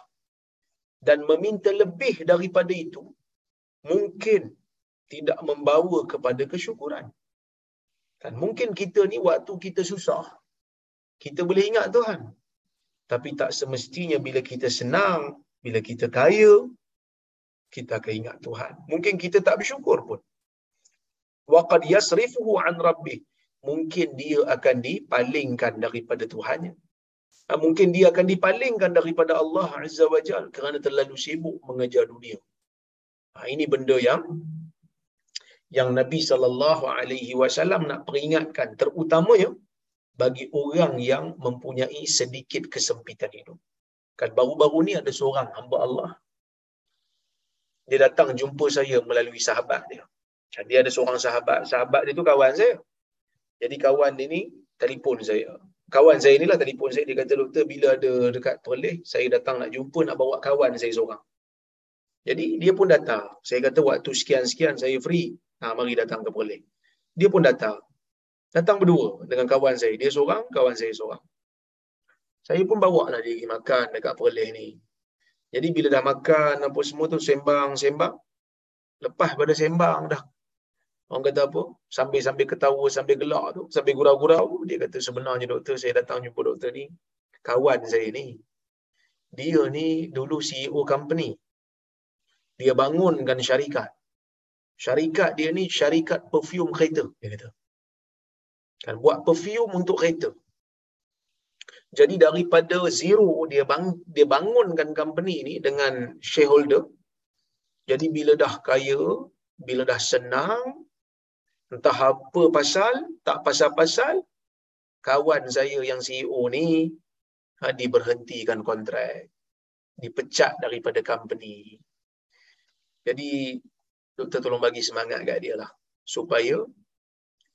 dan meminta lebih daripada itu mungkin tidak membawa kepada kesyukuran. Kan mungkin kita ni waktu kita susah kita boleh ingat Tuhan Tapi tak semestinya bila kita senang, bila kita kaya, kita akan ingat Tuhan. Mungkin kita tak bersyukur pun. Waqad yasrifuhu an rabbih. Mungkin dia akan dipalingkan daripada Tuhannya. Ha, mungkin dia akan dipalingkan daripada Allah Azza wa Jal kerana terlalu sibuk mengejar dunia. Ha, ini benda yang yang Nabi sallallahu alaihi wasallam nak peringatkan terutamanya bagi orang yang mempunyai sedikit kesempitan hidup. Kan baru-baru ni ada seorang hamba Allah. Dia datang jumpa saya melalui sahabat dia. Kan dia ada seorang sahabat, sahabat dia tu kawan saya. Jadi kawan dia ni telefon saya. Kawan saya ni lah telefon saya, dia kata doktor bila ada dekat Perlis, saya datang nak jumpa nak bawa kawan saya seorang. Jadi dia pun datang. Saya kata waktu sekian-sekian saya free. Ha, mari datang ke Perlis. Dia pun datang. Datang berdua dengan kawan saya. Dia seorang, kawan saya seorang. Saya pun bawa lah dia pergi makan dekat Perlis ni. Jadi bila dah makan apa semua tu sembang-sembang. Lepas pada sembang dah. Orang kata apa? Sambil-sambil ketawa, sambil gelak tu. Sambil gurau-gurau. Dia kata sebenarnya doktor saya datang jumpa doktor ni. Kawan saya ni. Dia ni dulu CEO company. Dia bangunkan syarikat. Syarikat dia ni syarikat perfume kereta. Dia kata. Kan buat perfume untuk kereta. Jadi daripada zero dia bang dia bangunkan company ni dengan shareholder. Jadi bila dah kaya, bila dah senang, entah apa pasal, tak pasal-pasal, kawan saya yang CEO ni ha, diberhentikan kontrak. Dipecat daripada company. Jadi doktor tolong bagi semangat kat dia lah. Supaya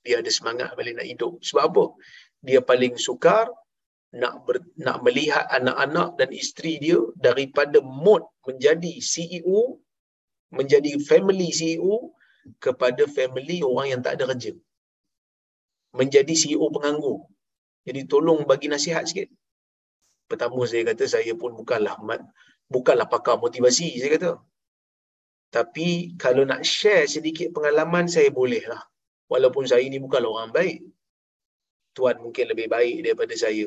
dia ada semangat balik nak hidup. Sebab apa? Dia paling sukar nak ber, nak melihat anak-anak dan isteri dia daripada mod menjadi CEO, menjadi family CEO kepada family orang yang tak ada kerja. Menjadi CEO penganggur. Jadi tolong bagi nasihat sikit. Pertama saya kata saya pun bukanlah bukanlah pakar motivasi saya kata. Tapi kalau nak share sedikit pengalaman saya boleh lah. Walaupun saya ni bukanlah orang baik. Tuan mungkin lebih baik daripada saya.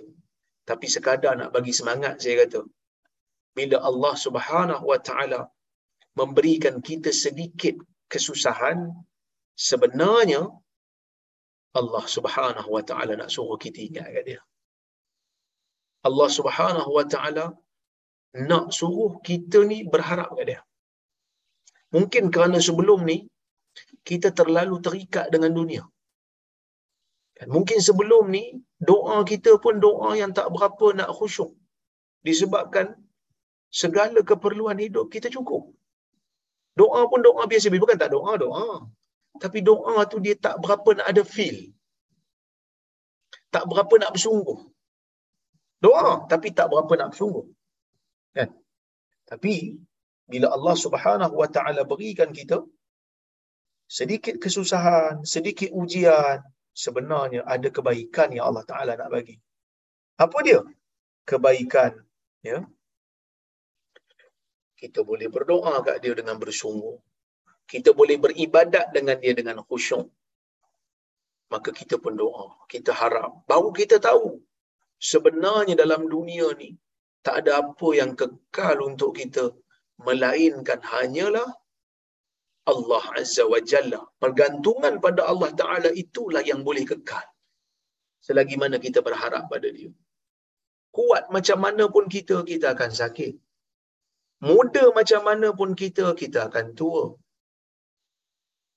Tapi sekadar nak bagi semangat saya kata. Bila Allah subhanahu wa ta'ala memberikan kita sedikit kesusahan, sebenarnya Allah subhanahu wa ta'ala nak suruh kita ingat kat dia. Allah subhanahu wa ta'ala nak suruh kita ni berharap kat dia. Mungkin kerana sebelum ni, kita terlalu terikat dengan dunia. Kan, mungkin sebelum ni, doa kita pun doa yang tak berapa nak khusyuk. Disebabkan segala keperluan hidup kita cukup. Doa pun doa biasa. Bukan tak doa, doa. Tapi doa tu dia tak berapa nak ada feel. Tak berapa nak bersungguh. Doa, tapi tak berapa nak bersungguh. Kan? Tapi, bila Allah subhanahu wa ta'ala berikan kita, sedikit kesusahan, sedikit ujian, sebenarnya ada kebaikan yang Allah Ta'ala nak bagi. Apa dia? Kebaikan. Ya? Kita boleh berdoa kat dia dengan bersungguh. Kita boleh beribadat dengan dia dengan khusyuk. Maka kita pun doa. Kita harap. Baru kita tahu. Sebenarnya dalam dunia ni, tak ada apa yang kekal untuk kita. Melainkan hanyalah Allah Azza wa Jalla. Pergantungan pada Allah Ta'ala itulah yang boleh kekal. Selagi mana kita berharap pada dia. Kuat macam mana pun kita, kita akan sakit. Muda macam mana pun kita, kita akan tua.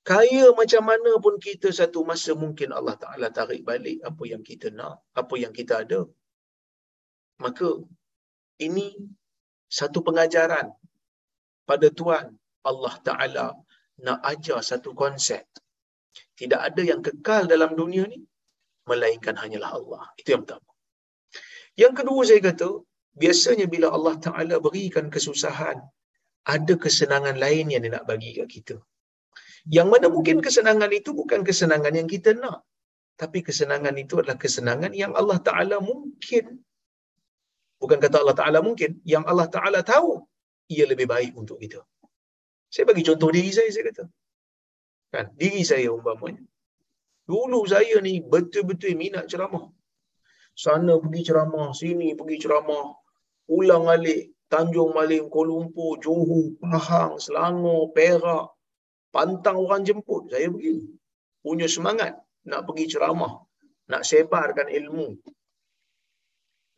Kaya macam mana pun kita satu masa mungkin Allah Ta'ala tarik balik apa yang kita nak, apa yang kita ada. Maka ini satu pengajaran pada Tuhan Allah Ta'ala nak ajar satu konsep. Tidak ada yang kekal dalam dunia ni melainkan hanyalah Allah. Itu yang pertama. Yang kedua saya kata, biasanya bila Allah Taala berikan kesusahan, ada kesenangan lain yang dia nak bagi kat kita. Yang mana mungkin kesenangan itu bukan kesenangan yang kita nak. Tapi kesenangan itu adalah kesenangan yang Allah Ta'ala mungkin. Bukan kata Allah Ta'ala mungkin. Yang Allah Ta'ala tahu ia lebih baik untuk kita. Saya bagi contoh diri saya, saya kata. Kan? Diri saya umpamanya. Dulu saya ni betul-betul minat ceramah. Sana pergi ceramah, sini pergi ceramah. ulang alik Tanjung Malim, Kuala Lumpur, Johor, Pahang, Selangor, Perak, pantang orang jemput, saya pergi. Punya semangat nak pergi ceramah, nak sebarkan ilmu,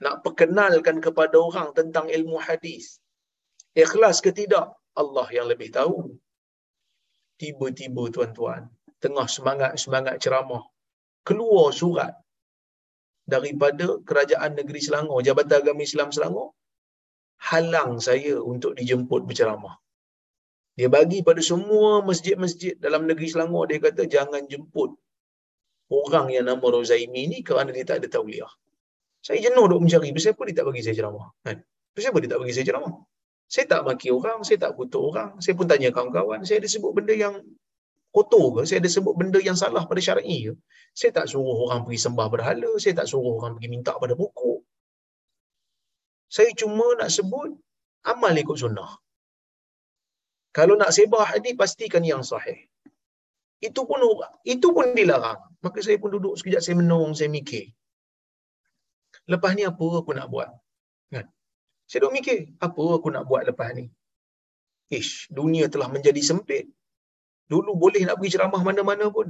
nak perkenalkan kepada orang tentang ilmu hadis. Ikhlas ke tidak? Allah yang lebih tahu. Tiba-tiba tuan-tuan, tengah semangat-semangat ceramah, keluar surat daripada kerajaan negeri Selangor, Jabatan Agama Islam Selangor, halang saya untuk dijemput berceramah. Dia bagi pada semua masjid-masjid dalam negeri Selangor, dia kata jangan jemput orang yang nama Rozaimi ni kerana dia tak ada tauliah. Saya jenuh duk mencari, kenapa dia tak bagi saya ceramah? Kan? Kenapa dia tak bagi saya ceramah? Saya tak maki orang, saya tak kutuk orang. Saya pun tanya kawan-kawan, saya ada sebut benda yang kotor ke? Saya ada sebut benda yang salah pada syar'i ke? Saya tak suruh orang pergi sembah berhala, saya tak suruh orang pergi minta pada buku. Saya cuma nak sebut amal ikut sunnah. Kalau nak sebar hadis pastikan yang sahih. Itu pun itu pun dilarang. Maka saya pun duduk sekejap saya menung, saya mikir. Lepas ni apa aku nak buat? Saya duduk mikir, apa aku nak buat lepas ni? Ish, dunia telah menjadi sempit. Dulu boleh nak pergi ceramah mana-mana pun.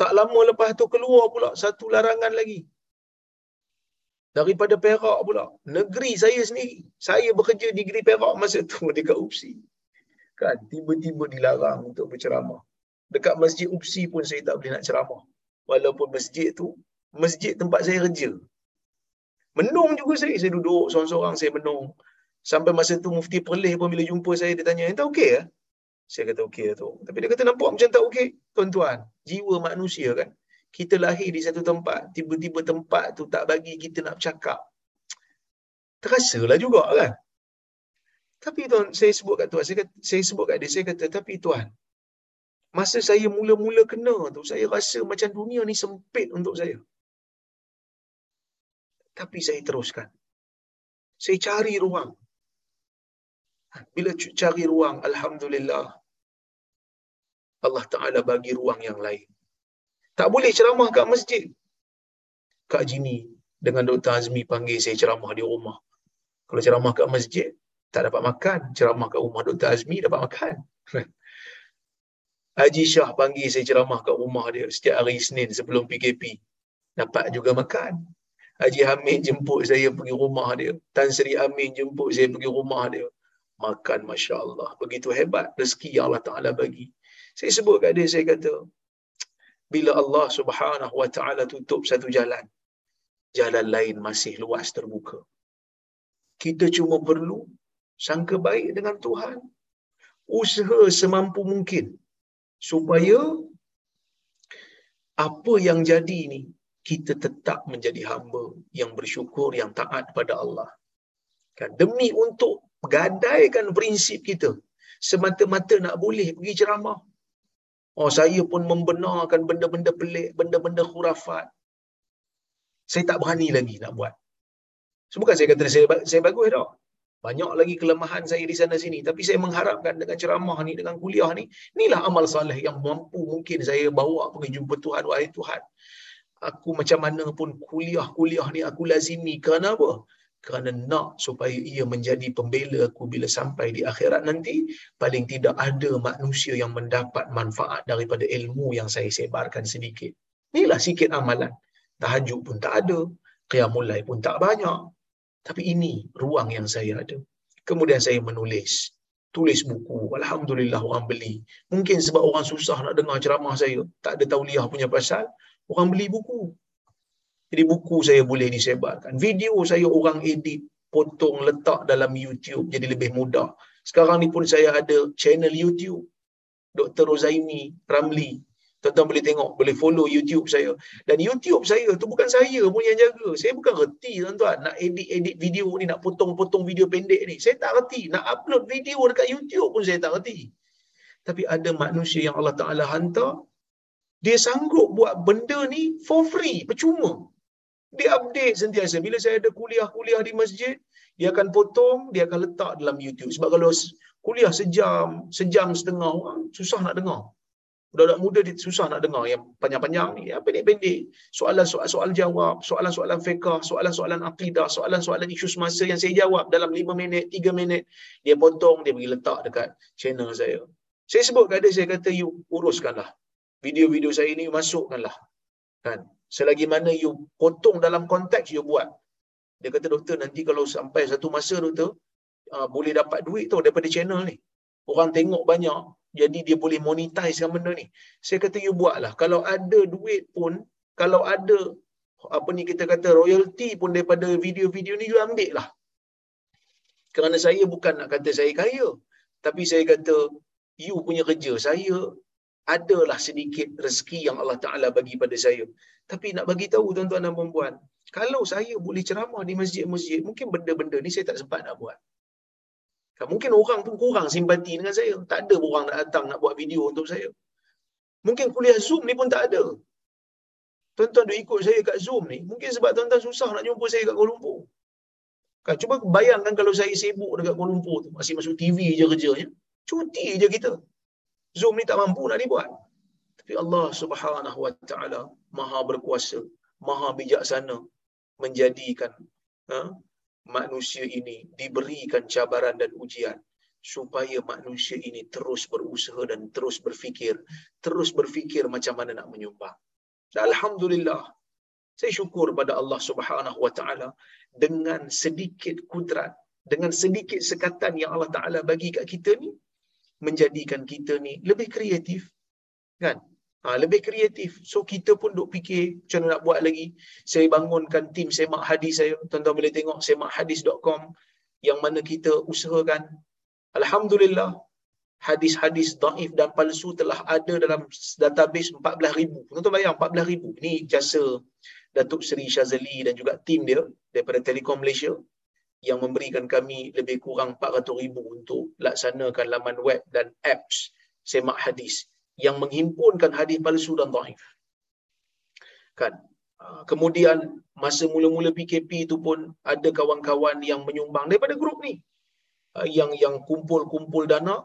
Tak lama lepas tu keluar pula satu larangan lagi. Daripada Perak pula. Negeri saya sendiri. Saya bekerja di negeri Perak masa tu *laughs* dekat UPSI. Kan? Tiba-tiba dilarang untuk berceramah. Dekat masjid UPSI pun saya tak boleh nak ceramah. Walaupun masjid tu, masjid tempat saya kerja. Menung juga saya. Saya duduk seorang-seorang, saya menung. Sampai masa tu Mufti Perleh pun bila jumpa saya, dia tanya, entah okey ya? Saya kata okey tu. Tapi dia kata nampak macam tak okey. Tuan-tuan, jiwa manusia kan. Kita lahir di satu tempat, tiba-tiba tempat tu tak bagi kita nak bercakap. Terasalah juga kan. Tapi tuan, saya sebut kat tuan, saya, kata, saya sebut kat dia, saya kata, tapi tuan, masa saya mula-mula kena tu, saya rasa macam dunia ni sempit untuk saya. Tapi saya teruskan. Saya cari ruang. Bila cari ruang, Alhamdulillah, Allah Ta'ala bagi ruang yang lain. Tak boleh ceramah kat masjid. Kak Jini dengan Dr. Azmi panggil saya ceramah di rumah. Kalau ceramah kat masjid, tak dapat makan. Ceramah kat rumah Dr. Azmi dapat makan. *laughs* Haji Shah panggil saya ceramah kat rumah dia setiap hari Isnin sebelum PKP. Dapat juga makan. Haji Hamid jemput saya pergi rumah dia. Tan Sri Amin jemput saya pergi rumah dia. Makan Masya Allah. Begitu hebat rezeki yang Allah Ta'ala bagi. Saya sebut kat dia, saya kata, bila Allah Subhanahu Wa Ta'ala tutup satu jalan, jalan lain masih luas terbuka. Kita cuma perlu sangka baik dengan Tuhan. Usaha semampu mungkin supaya apa yang jadi ni kita tetap menjadi hamba yang bersyukur yang taat pada Allah. Kan demi untuk gadaikan prinsip kita semata-mata nak boleh pergi ceramah. Oh saya pun membenarkan benda-benda pelik, benda-benda khurafat. Saya tak berani lagi nak buat. Bukan saya kata saya, saya bagus tak. Banyak lagi kelemahan saya di sana sini. Tapi saya mengharapkan dengan ceramah ni, dengan kuliah ni, inilah amal salih yang mampu mungkin saya bawa pergi jumpa Tuhan, wahai Tuhan. Aku macam mana pun kuliah-kuliah ni aku lazimi. Kerana apa? Kerana nak supaya ia menjadi pembela aku bila sampai di akhirat nanti. Paling tidak ada manusia yang mendapat manfaat daripada ilmu yang saya sebarkan sedikit. Inilah sikit amalan. Tahajud pun tak ada. Qiyamulai pun tak banyak. Tapi ini ruang yang saya ada. Kemudian saya menulis. Tulis buku. Alhamdulillah orang beli. Mungkin sebab orang susah nak dengar ceramah saya. Tak ada tauliah punya pasal. Orang beli buku. Jadi buku saya boleh disebarkan. Video saya orang edit. Potong letak dalam YouTube. Jadi lebih mudah. Sekarang ni pun saya ada channel YouTube. Dr. Rozaimi Ramli. Tuan-tuan boleh tengok, boleh follow YouTube saya. Dan YouTube saya tu bukan saya pun yang jaga. Saya bukan reti tuan-tuan nak edit-edit video ni, nak potong-potong video pendek ni. Saya tak reti. Nak upload video dekat YouTube pun saya tak reti. Tapi ada manusia yang Allah Ta'ala hantar, dia sanggup buat benda ni for free, percuma. Dia update sentiasa. Bila saya ada kuliah-kuliah di masjid, dia akan potong, dia akan letak dalam YouTube. Sebab kalau kuliah sejam, sejam setengah orang, susah nak dengar Budak-budak muda dia susah nak dengar yang panjang-panjang ni. Yang pendek-pendek. Soalan-soal jawab, soalan-soalan fiqah, soalan-soalan akidah, soalan-soalan isu semasa yang saya jawab dalam 5 minit, 3 minit. Dia potong, dia pergi letak dekat channel saya. Saya sebut dia, saya kata, you uruskanlah. Video-video saya ni, masukkanlah. Kan? Selagi mana you potong dalam konteks, you buat. Dia kata, doktor, nanti kalau sampai satu masa, doktor, uh, boleh dapat duit tau daripada channel ni. Orang tengok banyak, jadi dia boleh monetize kan benda ni. Saya kata you buatlah. Kalau ada duit pun, kalau ada apa ni kita kata royalty pun daripada video-video ni you ambil lah. Kerana saya bukan nak kata saya kaya. Tapi saya kata you punya kerja. Saya adalah sedikit rezeki yang Allah Ta'ala bagi pada saya. Tapi nak bagi tahu tuan-tuan dan perempuan. Kalau saya boleh ceramah di masjid-masjid, mungkin benda-benda ni saya tak sempat nak buat. Kan mungkin orang pun kurang simpati dengan saya. Tak ada orang nak datang nak buat video untuk saya. Mungkin kuliah Zoom ni pun tak ada. Tuan-tuan dia ikut saya kat Zoom ni. Mungkin sebab tuan-tuan susah nak jumpa saya kat Kuala Lumpur. Kan, cuba bayangkan kalau saya sibuk dekat Kuala Lumpur tu. Masih masuk TV je kerjanya. Cuti je kita. Zoom ni tak mampu nak dibuat. Tapi Allah subhanahu wa ta'ala maha berkuasa. Maha bijaksana. Menjadikan ha, manusia ini diberikan cabaran dan ujian supaya manusia ini terus berusaha dan terus berfikir, terus berfikir macam mana nak menyumbang. Dan Alhamdulillah, saya syukur pada Allah Subhanahu Wa Taala dengan sedikit kudrat, dengan sedikit sekatan yang Allah Taala bagi kat kita ni, menjadikan kita ni lebih kreatif, kan? Ha, lebih kreatif. So kita pun duk fikir macam mana nak buat lagi. Saya bangunkan tim semak hadis saya. Tuan-tuan boleh tengok semakhadis.com yang mana kita usahakan. Alhamdulillah hadis-hadis daif dan palsu telah ada dalam database 14,000. Tuan-tuan bayang 14,000. Ini jasa Datuk Seri Syazali dan juga tim dia daripada Telekom Malaysia yang memberikan kami lebih kurang 400,000 untuk laksanakan laman web dan apps semak hadis yang menghimpunkan hadis palsu dan dhaif. Kan? Ah, kemudian masa mula-mula PKP itu pun ada kawan-kawan yang menyumbang daripada grup ni ah, yang yang kumpul-kumpul dana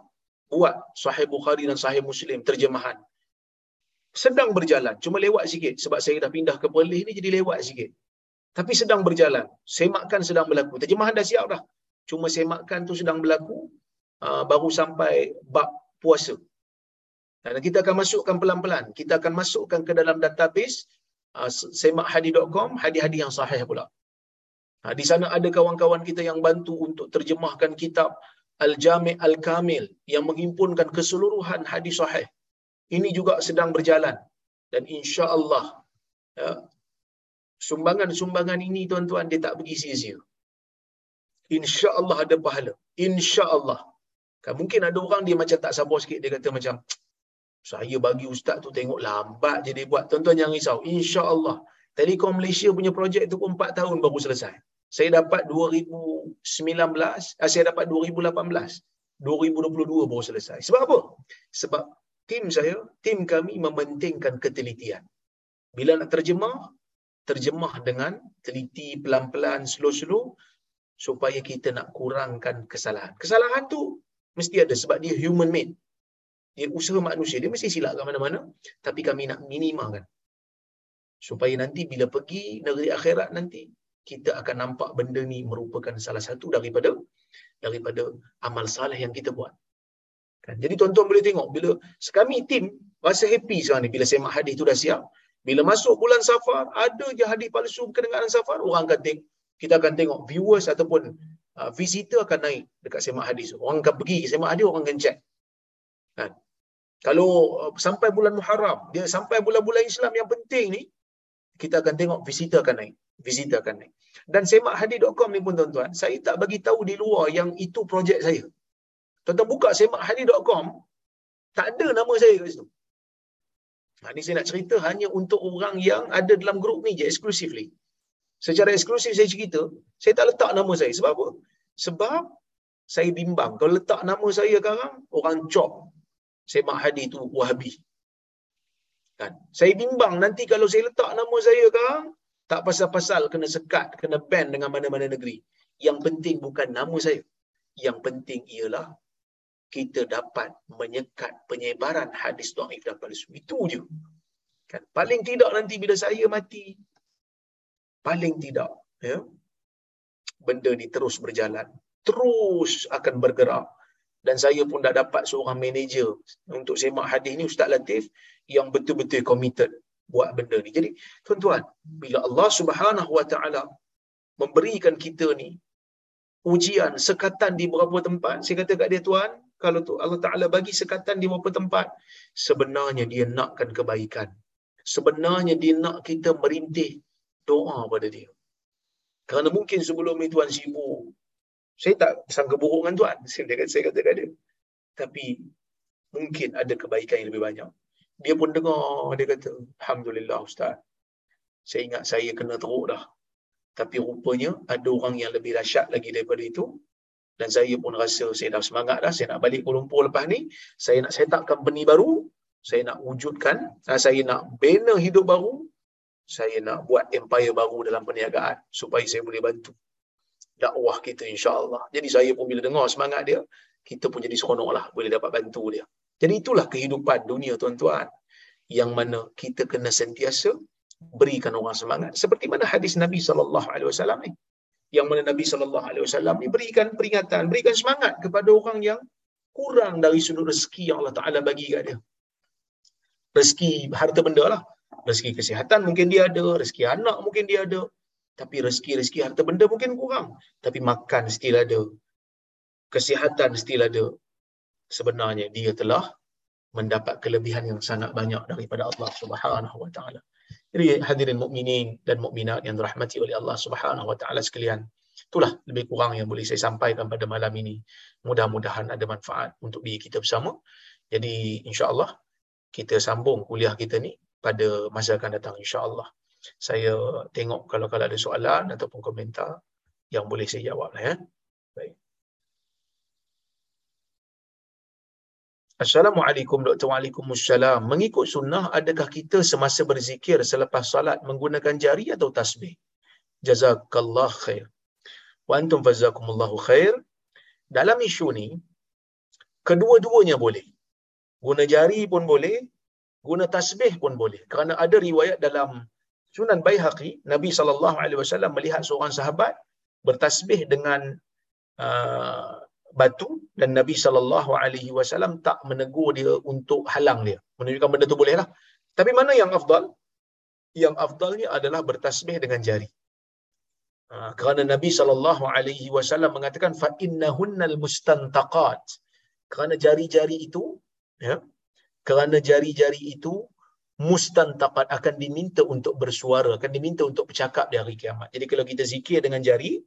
buat Sahih Bukhari dan Sahih Muslim terjemahan. Sedang berjalan, cuma lewat sikit sebab saya dah pindah ke Perlis ni jadi lewat sikit. Tapi sedang berjalan. Semakan sedang berlaku. Terjemahan dah siap dah. Cuma semakan tu sedang berlaku uh, baru sampai bab puasa. Dan kita akan masukkan pelan-pelan. Kita akan masukkan ke dalam database uh, semakhadi.com, hadis-hadis yang sahih pula. Ha, di sana ada kawan-kawan kita yang bantu untuk terjemahkan kitab Al-Jami' Al-Kamil yang menghimpunkan keseluruhan hadis sahih. Ini juga sedang berjalan. Dan insya-Allah ya, sumbangan-sumbangan ini tuan-tuan dia tak pergi sia-sia. Insya-Allah ada pahala. Insya-Allah. Kan mungkin ada orang dia macam tak sabar sikit dia kata macam saya bagi ustaz tu tengok lambat je dia buat. Tuan-tuan jangan risau. InsyaAllah. Telekom Malaysia punya projek tu pun 4 tahun baru selesai. Saya dapat 2019, ah, saya dapat 2018. 2022 baru selesai. Sebab apa? Sebab tim saya, tim kami mementingkan ketelitian. Bila nak terjemah, terjemah dengan teliti, pelan-pelan, slow-slow supaya kita nak kurangkan kesalahan. Kesalahan tu mesti ada sebab dia human made. Dia usaha manusia. Dia mesti silap kat mana-mana tapi kami nak minimalkan. Supaya nanti bila pergi negeri akhirat nanti kita akan nampak benda ni merupakan salah satu daripada daripada amal saleh yang kita buat. Kan? Jadi tuan-tuan boleh tengok bila kami tim rasa happy sekarang ni. Bila semak hadis tu dah siap bila masuk bulan safar ada je hadis palsu berkenaan safar orang akan tengok kita akan tengok viewers ataupun uh, visitor akan naik dekat semak hadis orang akan pergi semak hadis orang akan check kan kalau uh, sampai bulan Muharram, dia sampai bulan-bulan Islam yang penting ni, kita akan tengok visitor akan naik. Visitor akan naik. Dan semakhadi.com ni pun tuan-tuan, saya tak bagi tahu di luar yang itu projek saya. Tuan-tuan buka semakhadi.com, tak ada nama saya kat situ. Ha, ni saya nak cerita hanya untuk orang yang ada dalam grup ni je, exclusively. Secara eksklusif saya cerita, saya tak letak nama saya. Sebab apa? Sebab saya bimbang. Kalau letak nama saya sekarang, orang cop semak hadis tu wahabi. Kan? Saya bimbang nanti kalau saya letak nama saya sekarang, tak pasal-pasal kena sekat, kena ban dengan mana-mana negeri. Yang penting bukan nama saya. Yang penting ialah kita dapat menyekat penyebaran hadis dhaif dan palsu. Itu je. Kan? Paling tidak nanti bila saya mati, paling tidak, ya, benda ni terus berjalan. Terus akan bergerak. Dan saya pun dah dapat seorang manager untuk semak hadis ni, Ustaz Latif, yang betul-betul committed buat benda ni. Jadi, tuan-tuan, bila Allah Subhanahu Wa Taala memberikan kita ni ujian sekatan di beberapa tempat, saya kata kat dia tuan, kalau tu Allah Taala bagi sekatan di beberapa tempat, sebenarnya dia nakkan kebaikan. Sebenarnya dia nak kita merintih doa pada dia. Kerana mungkin sebelum ni tuan sibuk. Saya tak sangka buruk dengan tuan. Saya kata, saya kata kat dia. Tapi mungkin ada kebaikan yang lebih banyak. Dia pun dengar, dia kata, Alhamdulillah Ustaz. Saya ingat saya kena teruk dah. Tapi rupanya ada orang yang lebih dahsyat lagi daripada itu. Dan saya pun rasa saya dah semangat dah. Saya nak balik Kuala Lumpur lepas ni. Saya nak set up company baru. Saya nak wujudkan. Saya nak bina hidup baru. Saya nak buat empire baru dalam perniagaan. Supaya saya boleh bantu dakwah kita insyaAllah. Jadi saya pun bila dengar semangat dia. Kita pun jadi seronok lah. Boleh dapat bantu dia. Jadi itulah kehidupan dunia tuan-tuan. Yang mana kita kena sentiasa berikan orang semangat seperti mana hadis Nabi wasallam ni yang mana Nabi sallallahu alaihi wasallam ni berikan peringatan berikan semangat kepada orang yang kurang dari sudut rezeki yang Allah Taala bagi kat dia. Rezeki harta benda lah. Rezeki kesihatan mungkin dia ada rezeki anak mungkin dia ada. Tapi rezeki-rezeki harta benda mungkin kurang. Tapi makan still ada. Kesihatan still ada. Sebenarnya dia telah mendapat kelebihan yang sangat banyak daripada Allah Subhanahu wa taala jadi hadirin mukminin dan mukminat yang dirahmati oleh Allah Subhanahu wa taala sekalian. Itulah lebih kurang yang boleh saya sampaikan pada malam ini. Mudah-mudahan ada manfaat untuk diri kita bersama. Jadi insya-Allah kita sambung kuliah kita ni pada masa akan datang insya-Allah. Saya tengok kalau kalau ada soalan ataupun komentar yang boleh saya jawab lah ya. Baik. Assalamualaikum Dr. Waalaikumsalam. Mengikut sunnah, adakah kita semasa berzikir selepas salat menggunakan jari atau tasbih? Jazakallah khair. Wa antum fazakumullahu khair. Dalam isu ni, kedua-duanya boleh. Guna jari pun boleh, guna tasbih pun boleh. Kerana ada riwayat dalam Sunan Baihaqi, Nabi SAW melihat seorang sahabat bertasbih dengan uh, batu dan Nabi sallallahu alaihi wasallam tak menegur dia untuk halang dia. Menunjukkan benda tu bolehlah. Tapi mana yang afdal? Yang afdalnya adalah bertasbih dengan jari. Ha, kerana Nabi sallallahu alaihi wasallam mengatakan fa innahunnal mustantaqat. Kerana jari-jari itu ya, kerana jari-jari itu mustantaqat akan diminta untuk bersuara, akan diminta untuk bercakap di hari kiamat. Jadi kalau kita zikir dengan jari,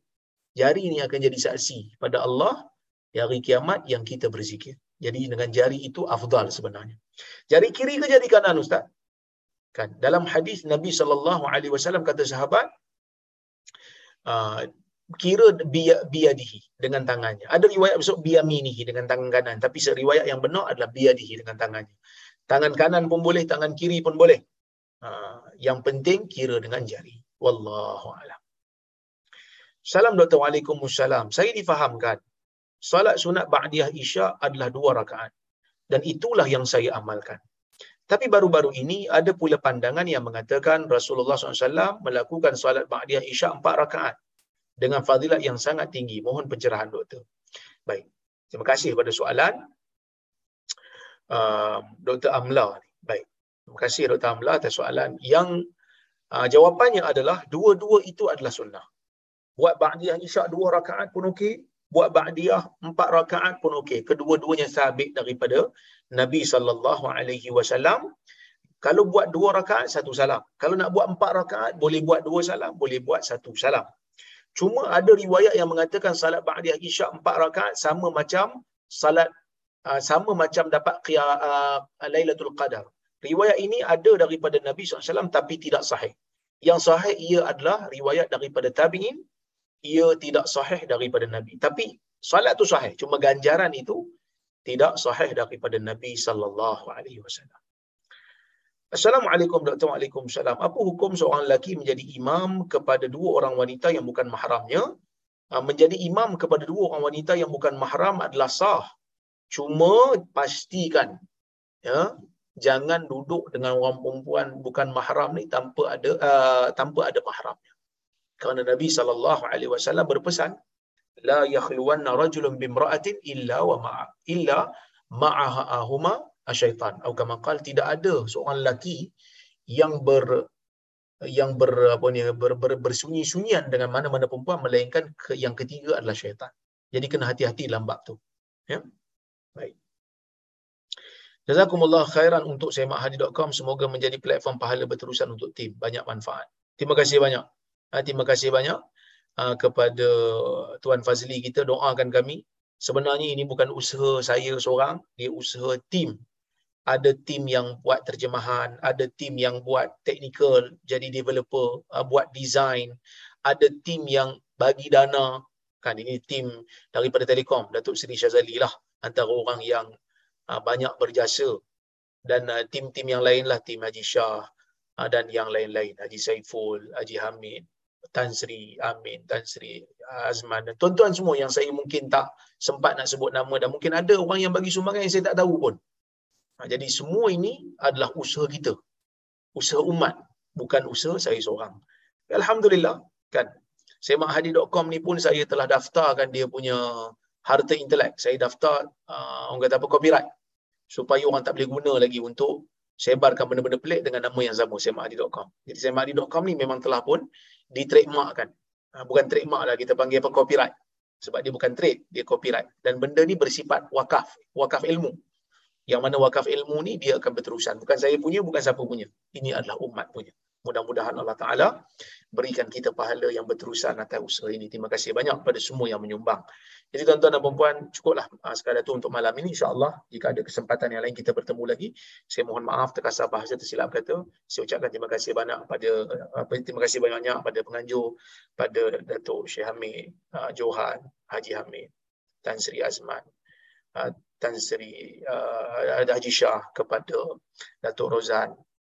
jari ini akan jadi saksi pada Allah di hari kiamat yang kita berzikir. Jadi dengan jari itu afdal sebenarnya. Jari kiri ke jari kanan ustaz? Kan dalam hadis Nabi sallallahu alaihi wasallam kata sahabat uh, kira biya, biyadihi dengan tangannya. Ada riwayat besok biyaminihi dengan tangan kanan, tapi riwayat yang benar adalah biyadihi dengan tangannya. Tangan kanan pun boleh, tangan kiri pun boleh. Uh, yang penting kira dengan jari. Wallahu a'lam. Salam Dr. Waalaikumsalam. Saya difahamkan Salat sunat ba'diyah isya adalah dua rakaat. Dan itulah yang saya amalkan. Tapi baru-baru ini ada pula pandangan yang mengatakan Rasulullah SAW melakukan salat ba'diyah isya empat rakaat. Dengan fadilat yang sangat tinggi. Mohon pencerahan doktor. Baik. Terima kasih pada soalan. Uh, Dr. Amla. Baik. Terima kasih Dr. Amla atas soalan. Yang uh, jawapannya adalah dua-dua itu adalah sunnah. Buat ba'diyah isya dua rakaat pun okey buat ba'diyah empat rakaat pun okey. Kedua-duanya sabit daripada Nabi sallallahu alaihi wasallam. Kalau buat dua rakaat satu salam. Kalau nak buat empat rakaat boleh buat dua salam, boleh buat satu salam. Cuma ada riwayat yang mengatakan salat ba'diyah isya empat rakaat sama macam salat uh, sama macam dapat qiyam uh, Lailatul Qadar. Riwayat ini ada daripada Nabi SAW tapi tidak sahih. Yang sahih ia adalah riwayat daripada tabi'in ia tidak sahih daripada Nabi. Tapi salat tu sahih. Cuma ganjaran itu tidak sahih daripada Nabi sallallahu alaihi wasallam. Assalamualaikum Dr. Waalaikumsalam. Apa hukum seorang lelaki menjadi imam kepada dua orang wanita yang bukan mahramnya? Ah, menjadi imam kepada dua orang wanita yang bukan mahram adalah sah. Cuma pastikan ya jangan duduk dengan orang perempuan bukan mahram ni tanpa ada uh, tanpa ada mahramnya. Kerana Nabi sallallahu alaihi wasallam berpesan la yakhluwanna rajulun bimra'atin illa wa ma'a illa ma'aha huma asyaitan atau kama qal tidak ada seorang lelaki yang ber yang ber apa ni ber, ber, bersunyi-sunyian dengan mana-mana perempuan melainkan ke, yang ketiga adalah syaitan. Jadi kena hati-hati dalam bab tu. Ya. Baik. Jazakumullah khairan untuk semakhadi.com. Semoga menjadi platform pahala berterusan untuk tim. Banyak manfaat. Terima kasih banyak. Ha, terima kasih banyak uh, kepada Tuan Fazli kita. Doakan kami. Sebenarnya ini bukan usaha saya seorang. Dia usaha tim. Ada tim yang buat terjemahan. Ada tim yang buat technical. Jadi developer. Uh, buat design. Ada tim yang bagi dana. Kan ini tim daripada Telekom. Datuk Seri Syazali lah. Antara orang yang banyak berjasa. Dan tim-tim yang lain lah. Tim Haji Shah. Dan yang lain-lain. Haji Saiful. Haji Hamid. Tan Sri Amin, Tan Sri Azman dan tuan-tuan semua yang saya mungkin tak sempat nak sebut nama dan mungkin ada orang yang bagi sumbangan yang saya tak tahu pun. Ha, jadi semua ini adalah usaha kita. Usaha umat, bukan usaha saya seorang. Alhamdulillah, kan. Semakhadi.com ni pun saya telah daftarkan dia punya harta intelek. Saya daftar uh, orang kata apa copyright supaya orang tak boleh guna lagi untuk sebarkan benda-benda pelik dengan nama yang sama semakhadi.com. Jadi semakhadi.com ni memang telah pun di trademark kan. Ha, bukan trademark lah kita panggil apa copyright. Sebab dia bukan trade, dia copyright. Dan benda ni bersifat wakaf, wakaf ilmu. Yang mana wakaf ilmu ni dia akan berterusan. Bukan saya punya, bukan siapa punya. Ini adalah umat punya. Mudah-mudahan Allah Ta'ala berikan kita pahala yang berterusan atas usaha ini. Terima kasih banyak kepada semua yang menyumbang. Jadi tuan-tuan dan perempuan, cukuplah uh, sekadar itu untuk malam ini. InsyaAllah, jika ada kesempatan yang lain kita bertemu lagi. Saya mohon maaf terkasar bahasa tersilap kata. Saya ucapkan terima kasih banyak pada apa terima kasih banyak pada penganjur, pada Datuk Syekh Hamid, uh, Johan, Haji Hamid, Tan Sri Azman, uh, Tan Sri uh, Haji Shah, kepada Datuk Rozan,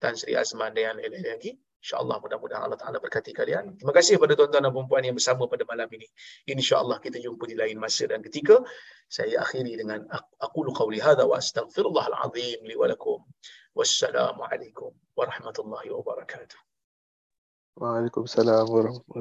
Tan Sri Azman dan lain-lain lagi. InsyaAllah mudah-mudahan Allah Ta'ala berkati kalian. Terima kasih kepada tuan-tuan dan perempuan yang bersama pada malam ini. InsyaAllah kita jumpa di lain masa dan ketika. Saya akhiri dengan aku qawli hadha wa astaghfirullahaladzim li walakum. Wassalamualaikum warahmatullahi wabarakatuh. Waalaikumsalam warahmatullahi